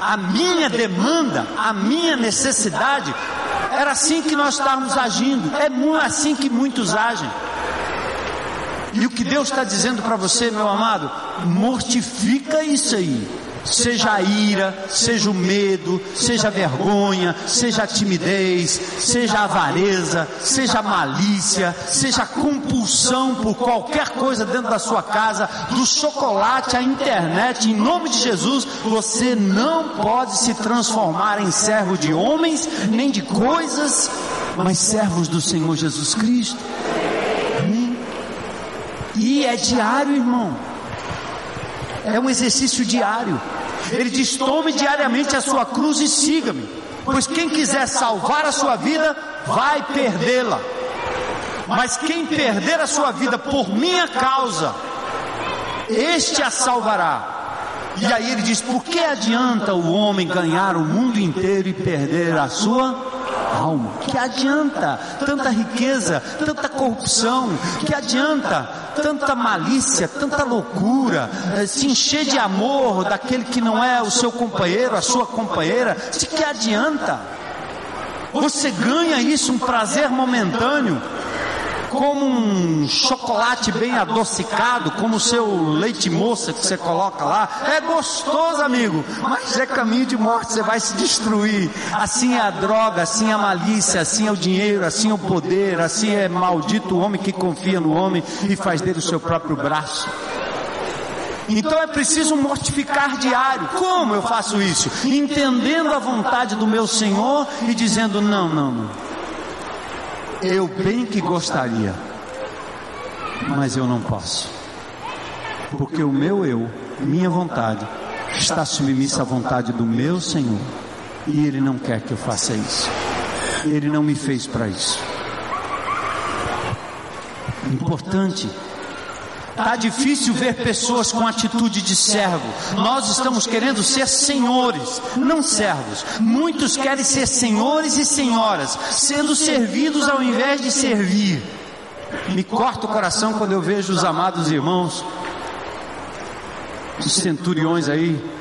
a minha demanda, a minha necessidade, era assim que nós estávamos agindo. É assim que muitos agem. E o que Deus está dizendo para você, meu amado, mortifica isso aí seja a ira, seja o medo, seja a vergonha, seja a timidez, seja a avareza, seja a malícia, seja a compulsão por qualquer coisa dentro da sua casa, do chocolate à internet, em nome de Jesus, você não pode se transformar em servo de homens, nem de coisas, mas servos do Senhor Jesus Cristo. E é diário, irmão. É um exercício diário. Ele diz: tome diariamente a sua cruz e siga-me. Pois quem quiser salvar a sua vida, vai perdê-la. Mas quem perder a sua vida por minha causa, este a salvará. E aí ele diz: por que adianta o homem ganhar o mundo inteiro e perder a sua alma. Que adianta tanta riqueza, tanta corrupção? Que adianta tanta malícia, tanta loucura? Eh, se encher de amor daquele que não é o seu companheiro, a sua companheira? De que adianta? Você ganha isso, um prazer momentâneo como um chocolate bem adocicado, como o seu leite moça que você coloca lá. É gostoso, amigo, mas é caminho de morte, você vai se destruir. Assim é a droga, assim é a malícia, assim é o dinheiro, assim é o poder, assim é maldito o homem que confia no homem e faz dele o seu próprio braço. Então é preciso mortificar diário. Como eu faço isso? Entendendo a vontade do meu Senhor e dizendo: não, não, não. Eu bem que gostaria, mas eu não posso. Porque o meu eu, minha vontade, está submissa à vontade do meu Senhor. E Ele não quer que eu faça isso. Ele não me fez para isso. Importante Está difícil ver pessoas com atitude de servo. Nós estamos querendo ser senhores, não servos. Muitos querem ser senhores e senhoras, sendo servidos ao invés de servir. Me corta o coração quando eu vejo os amados irmãos, os centuriões aí.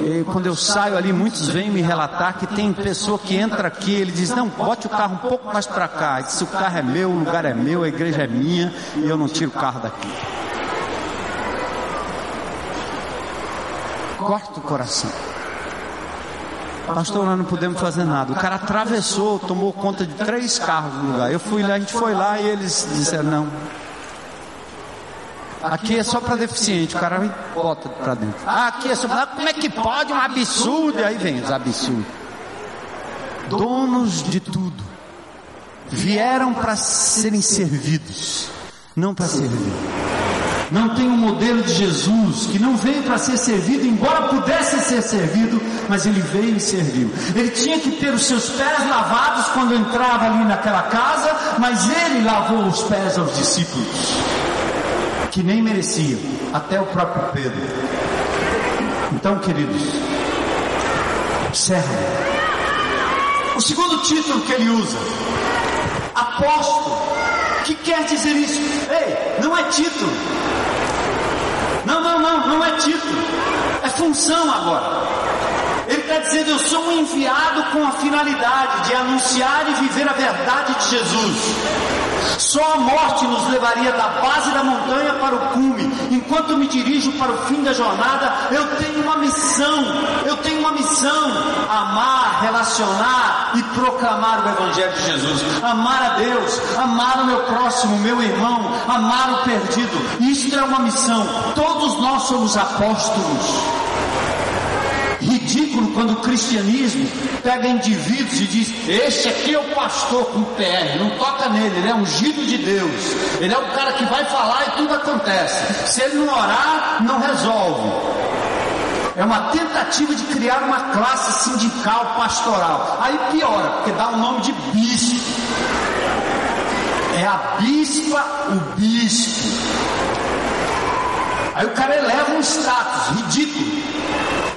E quando eu saio ali, muitos vêm me relatar que tem pessoa que entra aqui, ele diz: Não, bote o carro um pouco mais para cá. Diz, o carro é meu, o lugar é meu, a igreja é minha e eu não tiro o carro daqui. Corta o coração. Pastor, nós não podemos fazer nada. O cara atravessou, tomou conta de três carros no lugar. Eu fui lá, a gente foi lá e eles disseram: não. Aqui é só para deficiente. O cara bota para dentro. Ah, aqui é só para. Como é que pode? Um absurdo. E aí vem os absurdos. Donos de tudo. Vieram para serem servidos, não para servir não tem um modelo de Jesus que não veio para ser servido, embora pudesse ser servido, mas ele veio e serviu. Ele tinha que ter os seus pés lavados quando entrava ali naquela casa, mas ele lavou os pés aos discípulos, que nem mereciam, até o próprio Pedro. Então, queridos, servo. O segundo título que ele usa, apóstolo. O que quer dizer isso? Ei, não é título. Não, não, é título. É função agora. Ele está dizendo: Eu sou um enviado com a finalidade de anunciar e viver a verdade de Jesus. Só a morte nos levaria da base da montanha para o cume. Enquanto me dirijo para o fim da jornada, eu tenho uma missão. Eu tenho uma missão: amar, relacionar e proclamar o Evangelho de Jesus. Amar a Deus, amar o meu próximo, meu irmão, amar o perdido. Isto é uma missão. Todos nós somos apóstolos ridículo quando o cristianismo pega indivíduos e diz: Este aqui é o pastor com PR, não toca nele, ele é ungido de Deus, ele é o cara que vai falar e tudo acontece. Se ele não orar, não resolve. É uma tentativa de criar uma classe sindical pastoral. Aí piora, porque dá o nome de bispo. É a bispa, o bispo. Aí o cara eleva um status ridículo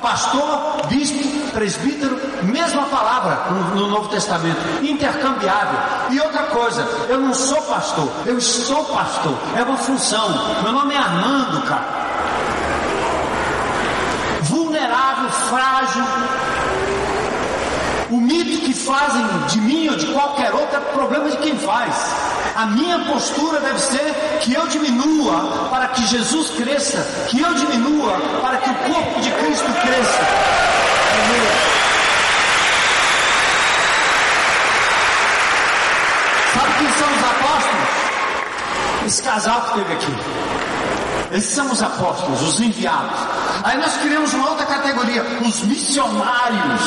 pastor, bispo, presbítero, mesma palavra no, no, Novo Testamento, intercambiável. E outra coisa, eu não sou pastor, eu estou pastor, é uma função. Meu nome é Armando, cara. Vulnerável, frágil. O mito que fazem de mim ou de qualquer outro é problema de quem faz. A minha postura deve ser que eu diminua para que Jesus cresça, que eu diminua para que o corpo de Cristo cresça. Sabe quem são os apóstolos? Esse casal que teve aqui. Esses são os apóstolos, os enviados. Aí nós criamos uma outra categoria, os missionários.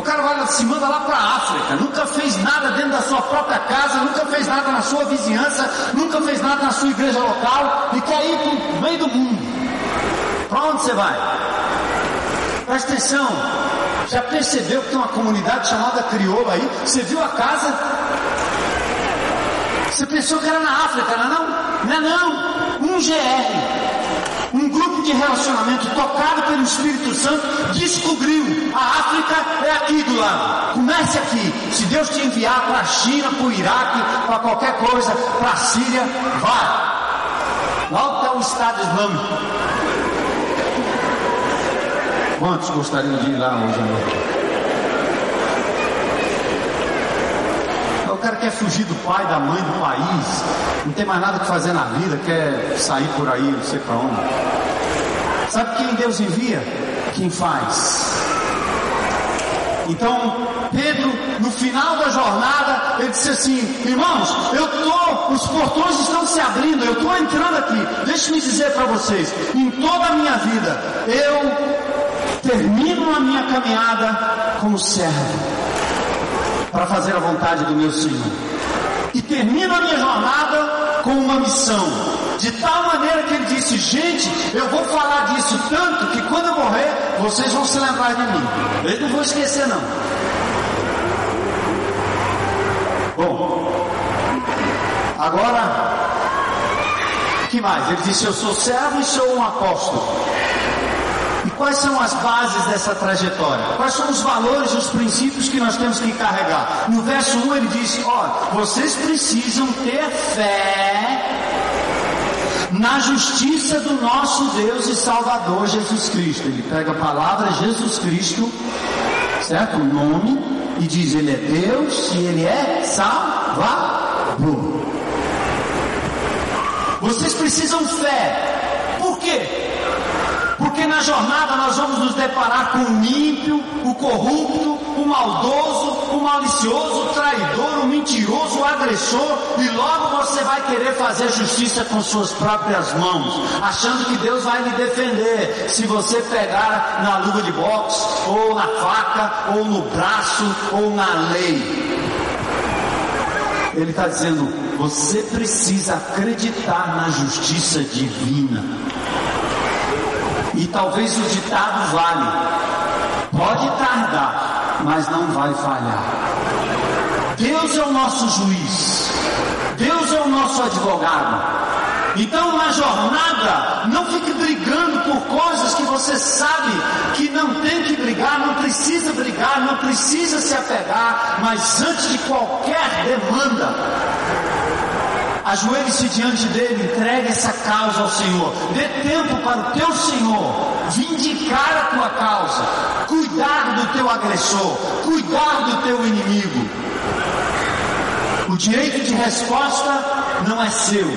O cara vai se manda lá para a África, nunca fez nada dentro da sua própria casa, nunca fez nada na sua vizinhança, nunca fez nada na sua igreja local e quer ir para o meio do mundo. Para onde você vai? Presta atenção. Já percebeu que tem uma comunidade chamada crioula aí? Você viu a casa? Você pensou que era na África, não é não? Não é não um GR, grupo de relacionamento tocado pelo Espírito Santo, descobriu a África é aqui do lado. Comece aqui. Se Deus te enviar para a China, para o Iraque, para qualquer coisa, para a Síria, vá. Lá está o Estado Islâmico. Quantos gostariam de ir lá hoje à noite? Cara quer fugir do pai, da mãe, do país, não tem mais nada que fazer na vida, quer sair por aí, não sei para onde. Sabe quem Deus envia? Quem faz. Então, Pedro, no final da jornada, ele disse assim: Irmãos, eu estou, os portões estão se abrindo, eu estou entrando aqui. Deixe-me dizer para vocês: em toda a minha vida, eu termino a minha caminhada como servo para fazer a vontade do meu Senhor. E termino a minha jornada com uma missão. De tal maneira que ele disse: Gente, eu vou falar disso tanto que quando eu morrer, vocês vão se lembrar de mim. Eles não vão esquecer, não. Bom, agora, que mais? Ele disse: Eu sou servo e sou um apóstolo. Quais são as bases dessa trajetória? Quais são os valores os princípios que nós temos que carregar? No verso 1 ele diz: Ó, vocês precisam ter fé na justiça do nosso Deus e Salvador Jesus Cristo. Ele pega a palavra Jesus Cristo, certo? O nome, e diz: Ele é Deus e Ele é Salvador. Vocês precisam fé. Porque na jornada nós vamos nos deparar com o ímpio, o corrupto, o maldoso, o malicioso, o traidor, o mentiroso, o agressor, e logo você vai querer fazer justiça com suas próprias mãos, achando que Deus vai lhe defender se você pegar na luva de boxe, ou na faca, ou no braço, ou na lei. Ele está dizendo: você precisa acreditar na justiça divina. E talvez o ditado vale. Pode tardar, mas não vai falhar. Deus é o nosso juiz. Deus é o nosso advogado. Então, na jornada, não fique brigando por coisas que você sabe que não tem que brigar, não precisa brigar, não precisa se apegar, mas antes de qualquer demanda, ajoelhe-se diante dele, entregue essa causa ao Senhor, dê tempo para o teu Senhor vindicar a tua causa, cuidar do teu agressor, cuidar do teu inimigo. O direito de resposta não é seu,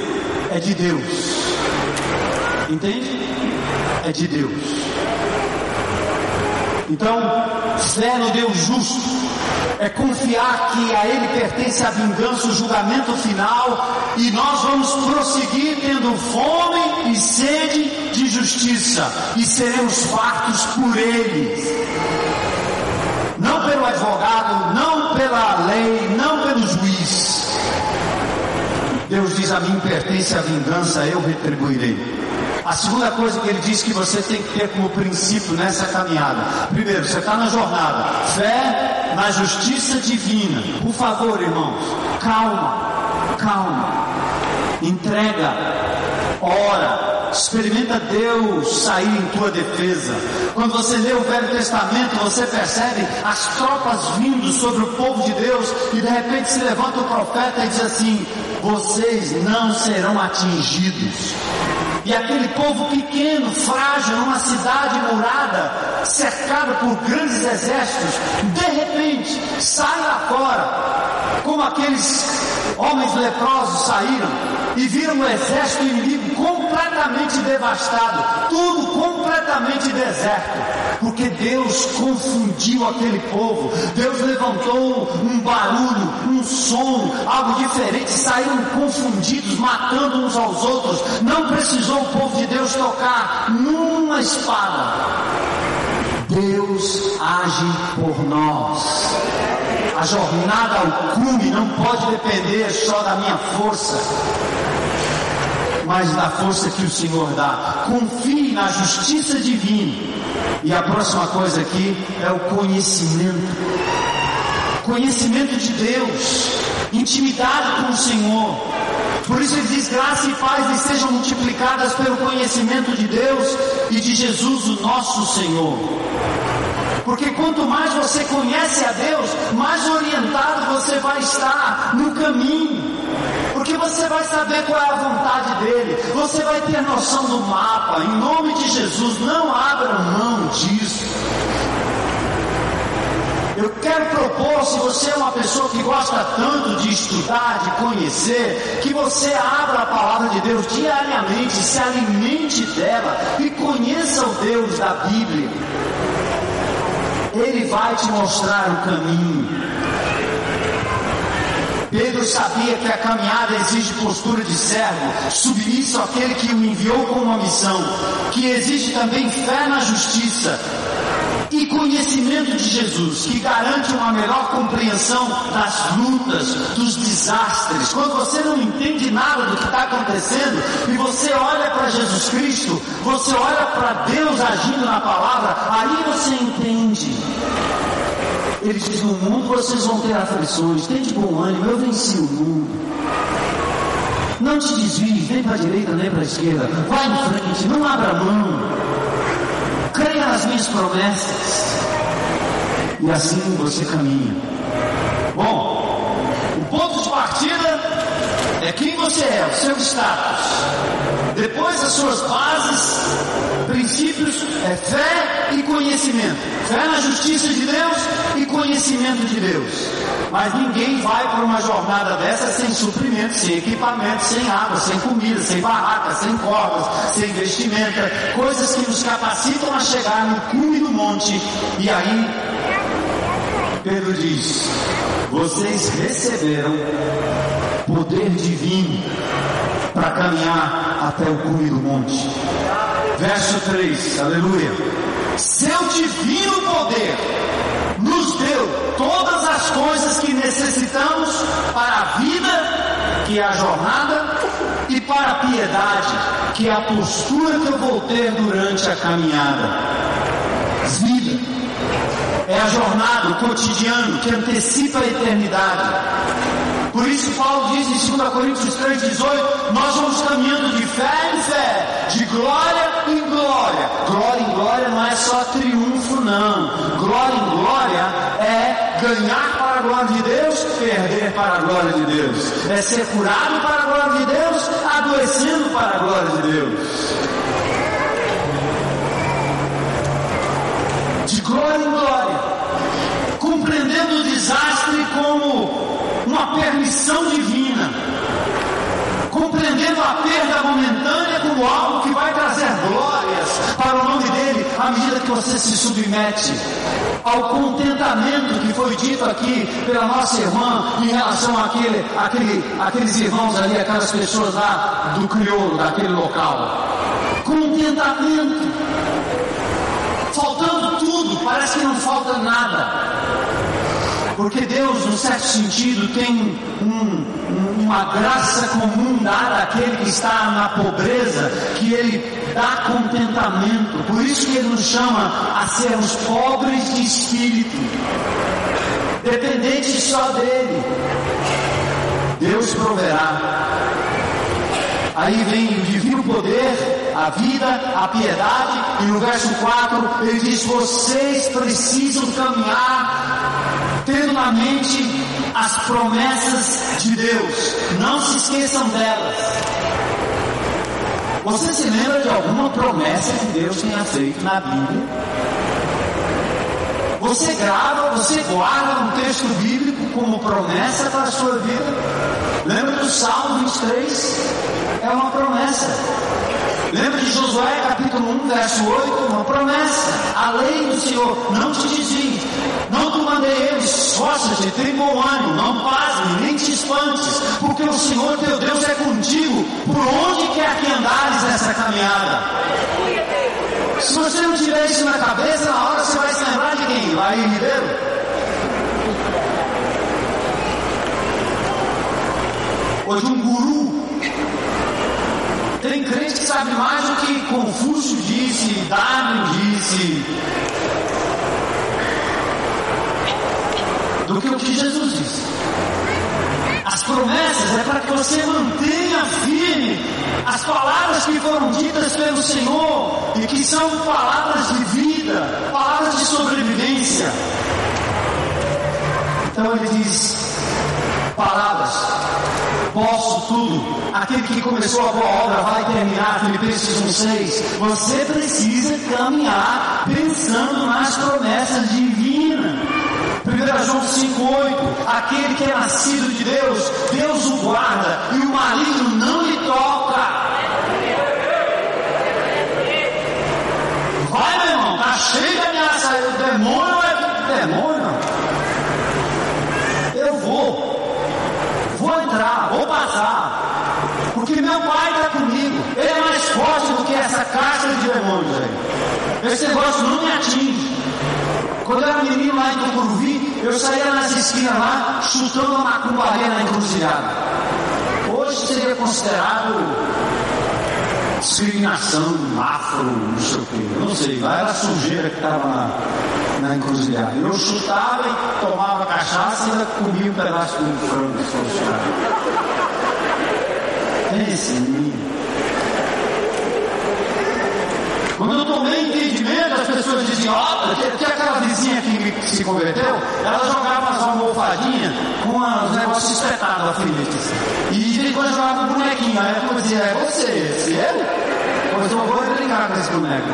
é de Deus. Entende? É de Deus. Então, fé no Deus justo é confiar que a Ele pertence a vingança, o julgamento final, e nós vamos prosseguir tendo fome e sede de justiça, e seremos fartos por Ele. Não pelo advogado, não pela lei, não pelo juiz. Deus diz: A mim pertence a vingança, eu retribuirei. A segunda coisa que ele diz que você tem que ter como princípio nessa caminhada. Primeiro, você está na jornada. Fé na justiça divina. Por favor, irmãos, calma, calma. Entrega, ora, experimenta Deus sair em tua defesa. Quando você lê o Velho Testamento, você percebe as tropas vindo sobre o povo de Deus e de repente se levanta o profeta e diz assim: Vocês não serão atingidos. E aquele povo pequeno, frágil, numa cidade murada, cercada por grandes exércitos, de repente sai lá fora, como aqueles homens leprosos saíram e viram o exército inimigo completamente devastado, tudo completamente deserto, porque Deus confundiu aquele povo. Deus levantou um barulho, um som, algo diferente, saíram confundidos, matando uns aos outros. Não precisou o povo de Deus tocar numa espada. Deus age por nós. A jornada ao cume não pode depender só da minha força, mas da força que o Senhor dá. Confie na justiça divina. E a próxima coisa aqui é o conhecimento. Conhecimento de Deus, intimidade com o Senhor. Por isso ele diz: graça e paz lhe sejam multiplicadas pelo conhecimento de Deus e de Jesus, o nosso Senhor. Porque quanto mais você conhece a Deus, mais orientado você vai estar no caminho. Porque você vai saber qual é a vontade dele, você vai ter noção do mapa. Em nome de Jesus, não abra mão disso. Eu quero propor, se você é uma pessoa que gosta tanto de estudar, de conhecer, que você abra a palavra de Deus diariamente, se alimente dela e conheça o Deus da Bíblia. Ele vai te mostrar o caminho. Pedro sabia que a caminhada exige postura de servo, submisso àquele que o enviou com uma missão, que exige também fé na justiça e conhecimento de Jesus, que garante uma melhor compreensão das lutas, dos desastres. Quando você não entende nada do que está acontecendo e você olha para Jesus Cristo, você olha para Deus agindo na palavra, aí você entende. Ele diz: No mundo vocês vão ter aflições, tem de bom ânimo, eu venci o mundo. Não te desvies, nem para a direita nem para a esquerda. Vai em frente, não abra mão. Creia nas minhas promessas. E assim você caminha. Bom, o ponto de partida é quem você é, o seu status. Depois as suas bases, princípios, é fé e conhecimento. Fé na justiça de Deus e conhecimento de Deus. Mas ninguém vai para uma jornada dessa sem suprimento, sem equipamento, sem água, sem comida, sem barraca, sem cordas, sem vestimenta, coisas que nos capacitam a chegar no cume do monte. E aí, Pedro diz: Vocês receberam poder divino para caminhar até o cume do monte. Verso 3, aleluia. Seu divino poder nos deu todas as coisas que necessitamos para a vida, que é a jornada, e para a piedade, que é a postura que eu vou ter durante a caminhada. Vida é a jornada, o cotidiano que antecipa a eternidade. Por isso Paulo diz em 2 Coríntios 3,18, nós vamos caminhando de fé em fé, de glória em glória. Glória em glória não é só triunfo, não. Glória em glória é ganhar para a glória de Deus, perder para a glória de Deus. É ser curado para a glória de Deus, adoecendo para a glória de Deus. De glória em glória, compreendendo o desastre como uma permissão divina, compreendendo a perda momentânea como algo que vai trazer glórias para o nome dele à medida que você se submete ao contentamento que foi dito aqui pela nossa irmã em relação àquele, àquele, àqueles irmãos ali, aquelas pessoas lá do crioulo, daquele local. Contentamento. Faltando tudo, parece que não falta nada. Porque Deus, num certo sentido, tem um, uma graça comum dada àquele que está na pobreza, que Ele dá contentamento. Por isso que Ele nos chama a sermos pobres de espírito, dependentes só dEle. Deus proverá. Aí vem o divino poder, a vida, a piedade, e no verso 4 ele diz: vocês precisam caminhar tendo na mente as promessas de Deus. Não se esqueçam delas. Você se lembra de alguma promessa que Deus tenha feito na Bíblia? Você grava, você guarda um texto bíblico como promessa para a sua vida? Lembra do Salmo 23? É uma promessa. Lembra de Josué capítulo 1, verso 8? Uma promessa. A lei do Senhor não te desvie. Te esforça-te, tem bom ânimo, não pasme, nem te espantes, porque o Senhor teu Deus é contigo, por onde quer que andares nessa caminhada. Se você não tiver isso na cabeça, na hora você vai se lembrar de quem? Vai Ribeiro? Ou de um guru? Tem crente que sabe mais do que Confúcio disse, Darwin disse, do que o que Jesus disse. As promessas é para que você mantenha firme as palavras que foram ditas pelo Senhor e que são palavras de vida, palavras de sobrevivência. Então ele diz: palavras, posso tudo. Aquele que começou a boa obra vai terminar. Filipenses 1,6. Você precisa caminhar pensando nas promessas divinas. 1 João 5,8 Aquele que é nascido de Deus, Deus o guarda e o maligno não lhe toca. Vai, meu irmão, tá cheio de ameaça. O demônio é demônio. Eu vou, vou entrar, vou passar, porque meu pai está comigo. Ele é mais forte do que essa caixa de demônios aí. Esse negócio não me atinge. Quando eu era menino lá em Tucuruvi, eu saía nas esquinas lá, chutando uma macumbaria na encruzilhada. Hoje seria considerado discriminação, afro, não sei o quê. Não sei, lá era a sujeira que estava na, na encruzilhada. Eu chutava e tomava cachaça e ainda comia um pedaço de frango se fosse Tem esse menino. Quando eu tomei entendimento, as pessoas diziam, ó, oh, que aquela vizinha que se converteu, ela jogava umas almofadinhas com uns negócios espetados, alfinetes. E de vez em quando jogava um bonequinho. Aí ela dizia, é você, esse é? Pois eu vou brincar com esse boneco.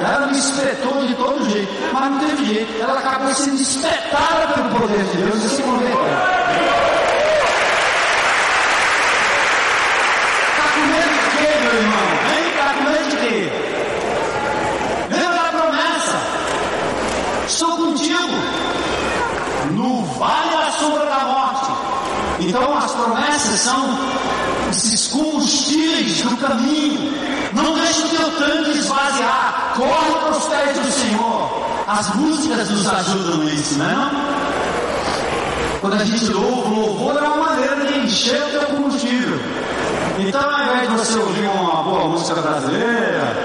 Ela me espetou de todo jeito, mas não teve jeito. Ela acabou sendo espetada pelo poder de Deus e se converteu. Tá com medo de quê, meu irmão? Vem cá, com medo de quê? Estou contigo no vale da sombra da morte. Então as promessas são esses combustíveis do caminho. Não deixe o teu tanque esvaziar. Corre para os pés do Senhor. As músicas nos ajudam nisso, não é? Quando a gente louva, o louvor é uma maneira de encher o teu combustível. Então, ao invés de você ouvir uma boa música brasileira,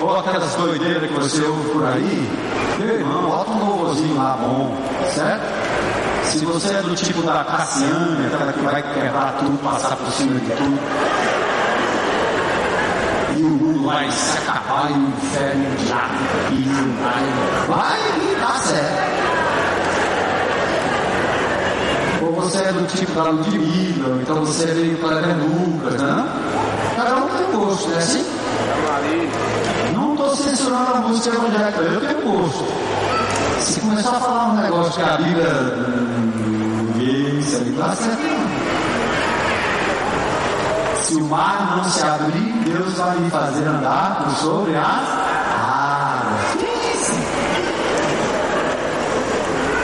ou aquelas doideiras que você ouve por aí, meu irmão, bota um louvorzinho lá bom, certo? Se você é do tipo da Cassiane, aquela que vai quebrar tudo, passar por cima de tudo, e o mundo vai se acabar e o inferno já e vai, vai dar certo. Ou você é do tipo da Ludmilla, então você é meio para Lucas, né? Cada um tem gosto, né? Assim? Não estou censurando a música evangélica, eu tenho gosto. Se começar a falar um negócio que a Bíblia ali dá certo Se o mar não se abrir, Deus vai me fazer andar por sobre as águas. Que isso?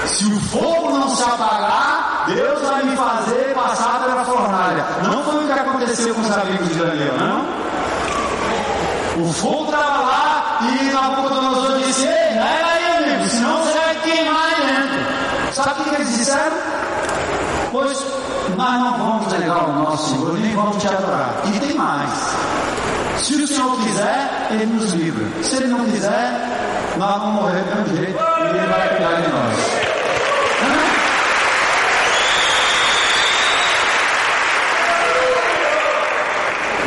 Se o fogo não se apagar, Deus vai me fazer passar pela fornalha. Não foi o que aconteceu com os amigos de Daniel, não? O fogo estava lá e Nabucodonosor disse: Ei, não é aí, amigo, senão você vai queimar dentro. Sabe o que eles disseram? Pois nós não vamos negar o nosso Senhor, nem vamos te adorar. E tem mais. Se o Senhor quiser, Ele nos livra. Se Ele não quiser, nós vamos morrer do mesmo jeito e Ele vai cuidar de nós.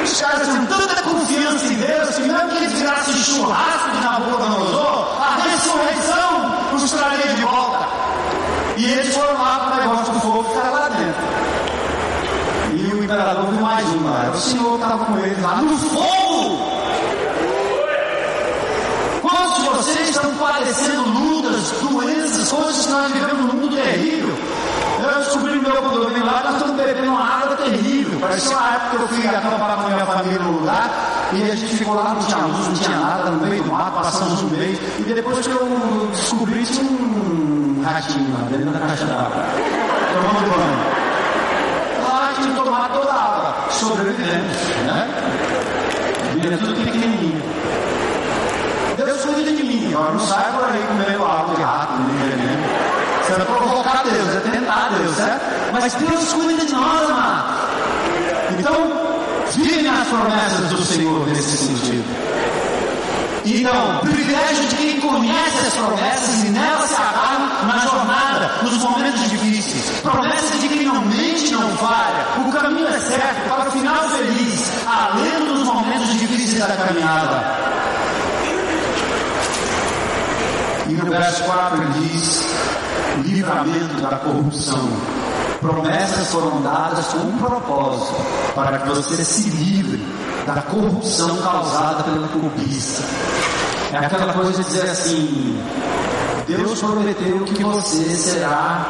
Os caras tinham tanta confiança em Deus que mesmo que eles virassem churrasco de Nabucodonosor, a ressurreição os traria de volta. E eles foram lá para o negócio do fogo ficar lá dentro. E o imperador viu mais um lá. O Senhor estava com eles lá no fogo. Quantos de vocês estão padecendo lutas, doenças, coisas que nós vivemos num mundo terrível? Eu descobri no meu condomínio lá, nós estamos bebendo uma água terrível. Parecia uma época que eu fui acampar com a minha família no lugar e a gente ficou lá, não tinha luz, não tinha nada, no meio do mato, passamos um mês. E depois que eu descobri, tinha um ratinho lá dentro da caixa d'água, tomando banho. Lá tinha tomado toda a água, sobrevivemos, né? Vinha tudo pequenininho. Deus cuida de mim, agora não sai por aí comendo água de rato, veneno. Você vai provocar Deus, é tentar Deus, certo? Mas Deus cuida de nós, amado. Vivem as promessas do Senhor nesse sentido. Então, privilégio de quem conhece as promessas e nelas se agarra na jornada, nos momentos difíceis. Promessas de quem não mente não falha. O caminho é certo para o final feliz, além dos momentos difíceis da caminhada. E no verso 4 ele diz: livramento da corrupção. Promessas foram dadas com um propósito, para que você se livre da corrupção causada pela cobiça. É aquela coisa de dizer assim: Deus prometeu que você será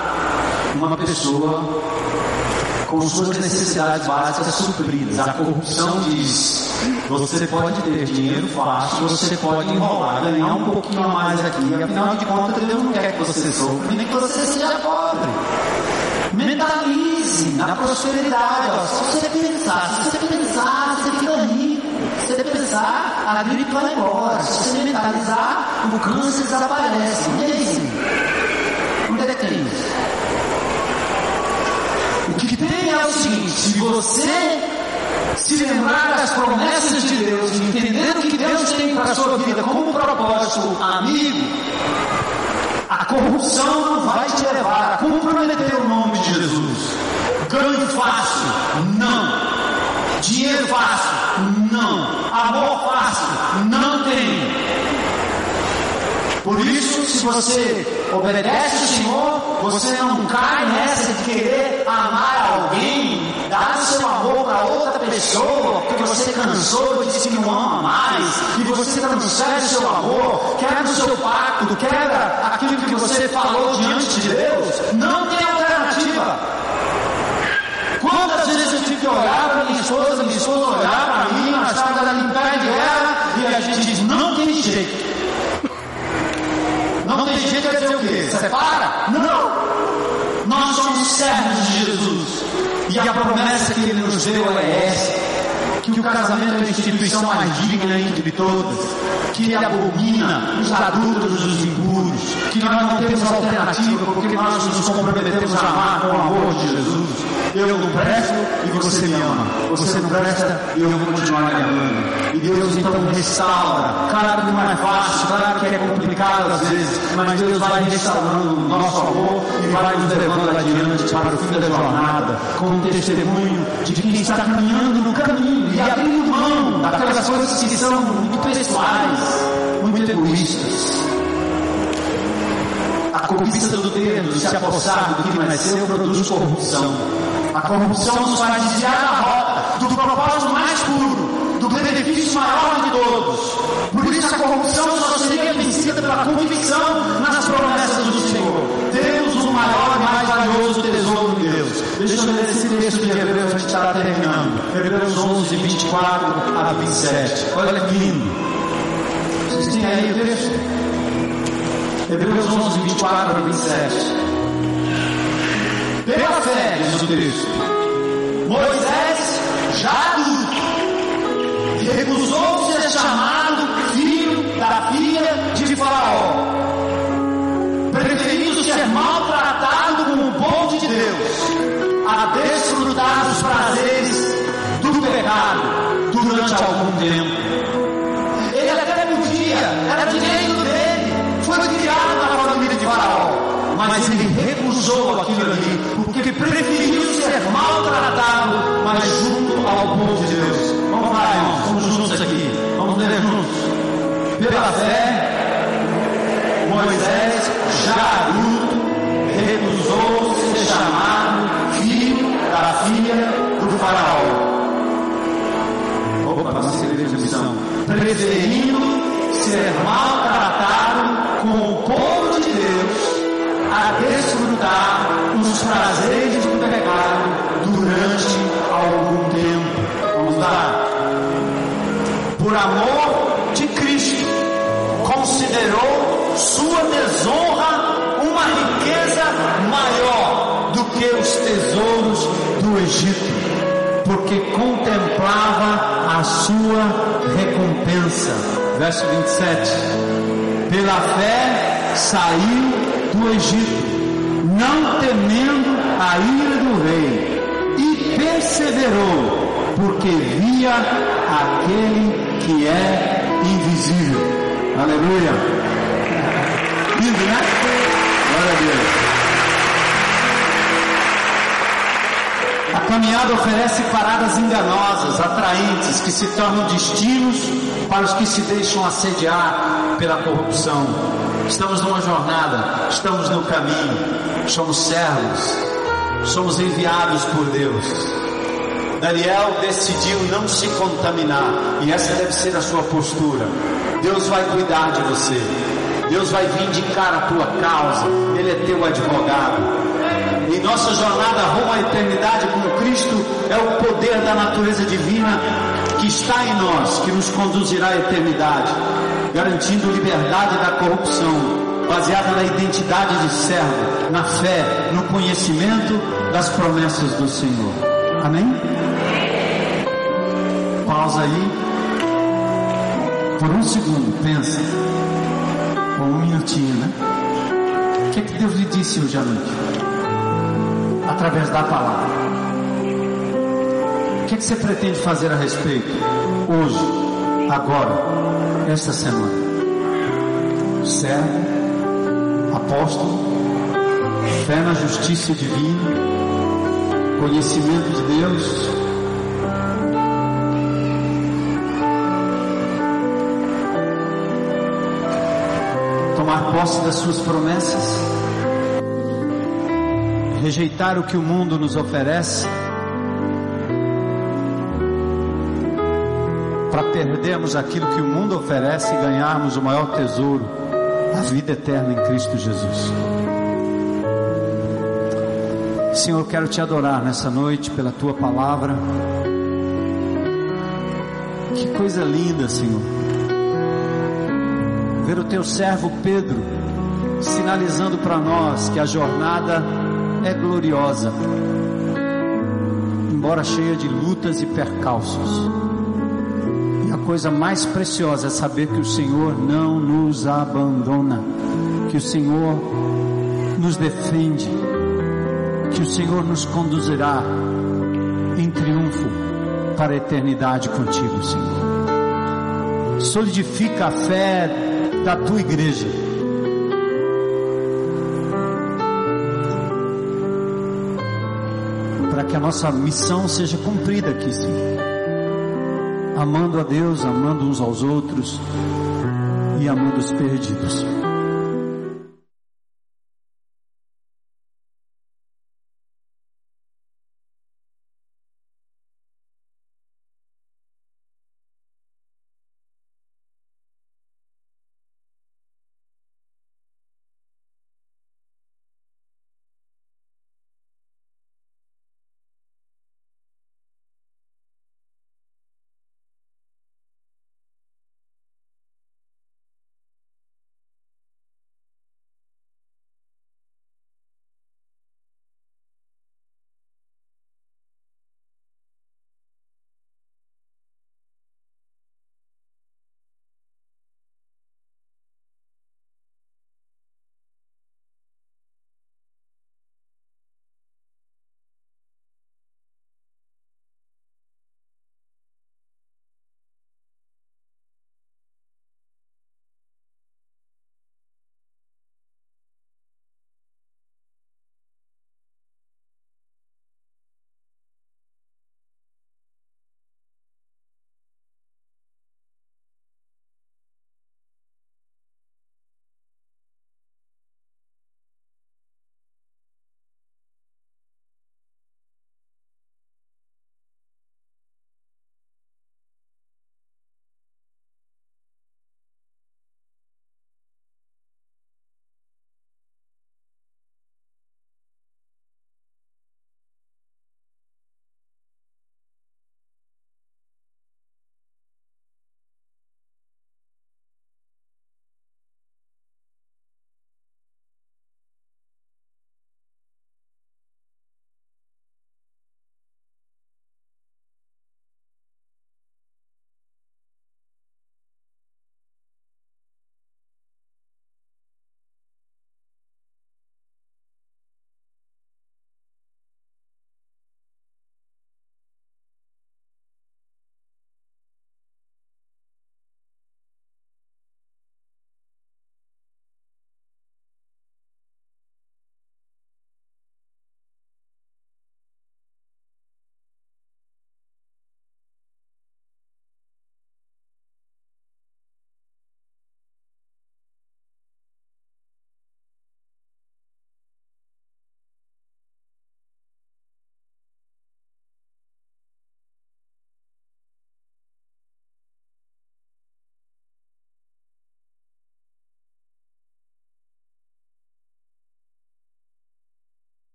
uma pessoa com suas necessidades básicas supridas. A corrupção diz: você pode ter dinheiro fácil, você pode enrolar, ganhar um pouquinho a mais aqui. Afinal de contas, Deus não quer que você sofra, nem que você seja pobre. Mentalize na prosperidade. Ó. Se você pensar, se você pensar, você fica rico. Se você pensar, a gripe vai embora. Se você mentalizar, o câncer desaparece. E aí? Onde é que tem isso? O que tem é o seguinte: se você se lembrar das promessas de Deus, entender o que Deus tem para a sua vida como propósito amigo, a corrupção não vai te levar a comprometer o nome de Jesus. Ganho fácil, não. Dinheiro fácil, não. Amor fácil, não tem. Por isso, se você obedece o Senhor, você não cai nessa de querer amar alguém, amor para outra pessoa, porque você cansou, disse que não ama mais, e você transfere o seu amor, quebra o seu pacto, quebra aquilo que você falou diante de Deus. Não tem alternativa. Quantas vezes eu tive que olhar para minha esposa, minha esposa olhar para mim, ali em pé de guerra, e a gente diz, não tem jeito. Não tem jeito quer dizer o quê? Separa? Não! Nós somos servos de. E a promessa que ele nos deu é essa. Que o casamento é a instituição mais digna entre todas. Que ele abomina os adultos os impuros. Que nós não temos alternativa porque nós nos comprometemos a amar com o amor de Jesus. Eu não presto e você me ama. Você não presta e eu vou continuar me amando. E Deus então restaura. Claro que não é fácil, claro que é complicado às vezes, mas Deus vai restaurando o nosso amor e vai nos levando adiante para o fim da jornada, como um testemunho de quem está caminhando no caminho e abrindo mão daquelas coisas que são muito pessoais, muito egoístas. A cobiça do ter, de se apossar do que não é produz corrupção. A corrupção nos faz desviar da rota, do propósito mais puro, do benefício maior de todos. Por isso a corrupção só seria vencida pela convicção nas promessas do Senhor. Temos o maior e mais valioso tesouro de Deus. Deixa eu ler esse texto de Hebreus, a gente está terminando. Hebreus 11, 24 a 27. Olha que lindo. Vocês têm aí o texto? Hebreus 11, 24 a 27. Pela fé, diz o texto, Moisés, já adulto, recusou ser chamado filho da filha de Faraó, preferindo ser maltratado como o povo de Deus, a desfrutar dos prazeres do pecado durante algum tempo. Mas ele recusou aquilo ali, porque preferiu ser maltratado, mas junto ao povo de Deus. Vamos lá, irmãos, vamos juntos aqui, vamos ler juntos. Pela fé, Moisés, já adulto, recusou ser chamado filho da filha do faraó. Opa, nossa igreja de missão. Preferindo ser maltratado com o povo para desfrutar os prazeres do pecado durante algum tempo. Vamos lá. Por amor de Cristo, considerou sua desonra uma riqueza maior do que os tesouros do Egito, porque contemplava a sua recompensa. Verso 27. Pela fé saiu do Egito, não temendo a ira do rei, e perseverou, porque via aquele que é invisível. Aleluia. Lindo, né? Glória a Deus. A caminhada oferece paradas enganosas, atraentes, que se tornam destinos para os que se deixam assediar pela corrupção. Estamos numa jornada, estamos no caminho, somos servos, somos enviados por Deus. Daniel decidiu não se contaminar, e essa deve ser a sua postura. Deus vai cuidar de você, Deus vai vindicar a tua causa, Ele é teu advogado. Em nossa jornada rumo à eternidade com Cristo, é o poder da natureza divina que está em nós, que nos conduzirá à eternidade, garantindo liberdade da corrupção, baseada na identidade de servo, na fé, no conhecimento das promessas do Senhor. Amém? Pausa aí. Por um segundo, pensa. Ou um minutinho, né? O que, é que Deus lhe disse hoje à noite? Através da palavra. O que, é que você pretende fazer a respeito? Hoje, agora, esta semana. Servo, apóstolo, fé na justiça divina, conhecimento de Deus, tomar posse das suas promessas, rejeitar o que o mundo nos oferece, perdermos aquilo que o mundo oferece e ganharmos o maior tesouro, a vida eterna em Cristo Jesus. Senhor, eu quero te adorar nessa noite pela tua palavra. Que coisa linda, Senhor. Ver o teu servo Pedro sinalizando para nós que a jornada é gloriosa, embora cheia de lutas e percalços. Coisa mais preciosa é saber que o Senhor não nos abandona, que o Senhor nos defende, que o Senhor nos conduzirá em triunfo para a eternidade contigo, Senhor. Solidifica a fé da tua igreja. Para que a nossa missão seja cumprida aqui, Senhor. Amando a Deus, amando uns aos outros e amando os perdidos.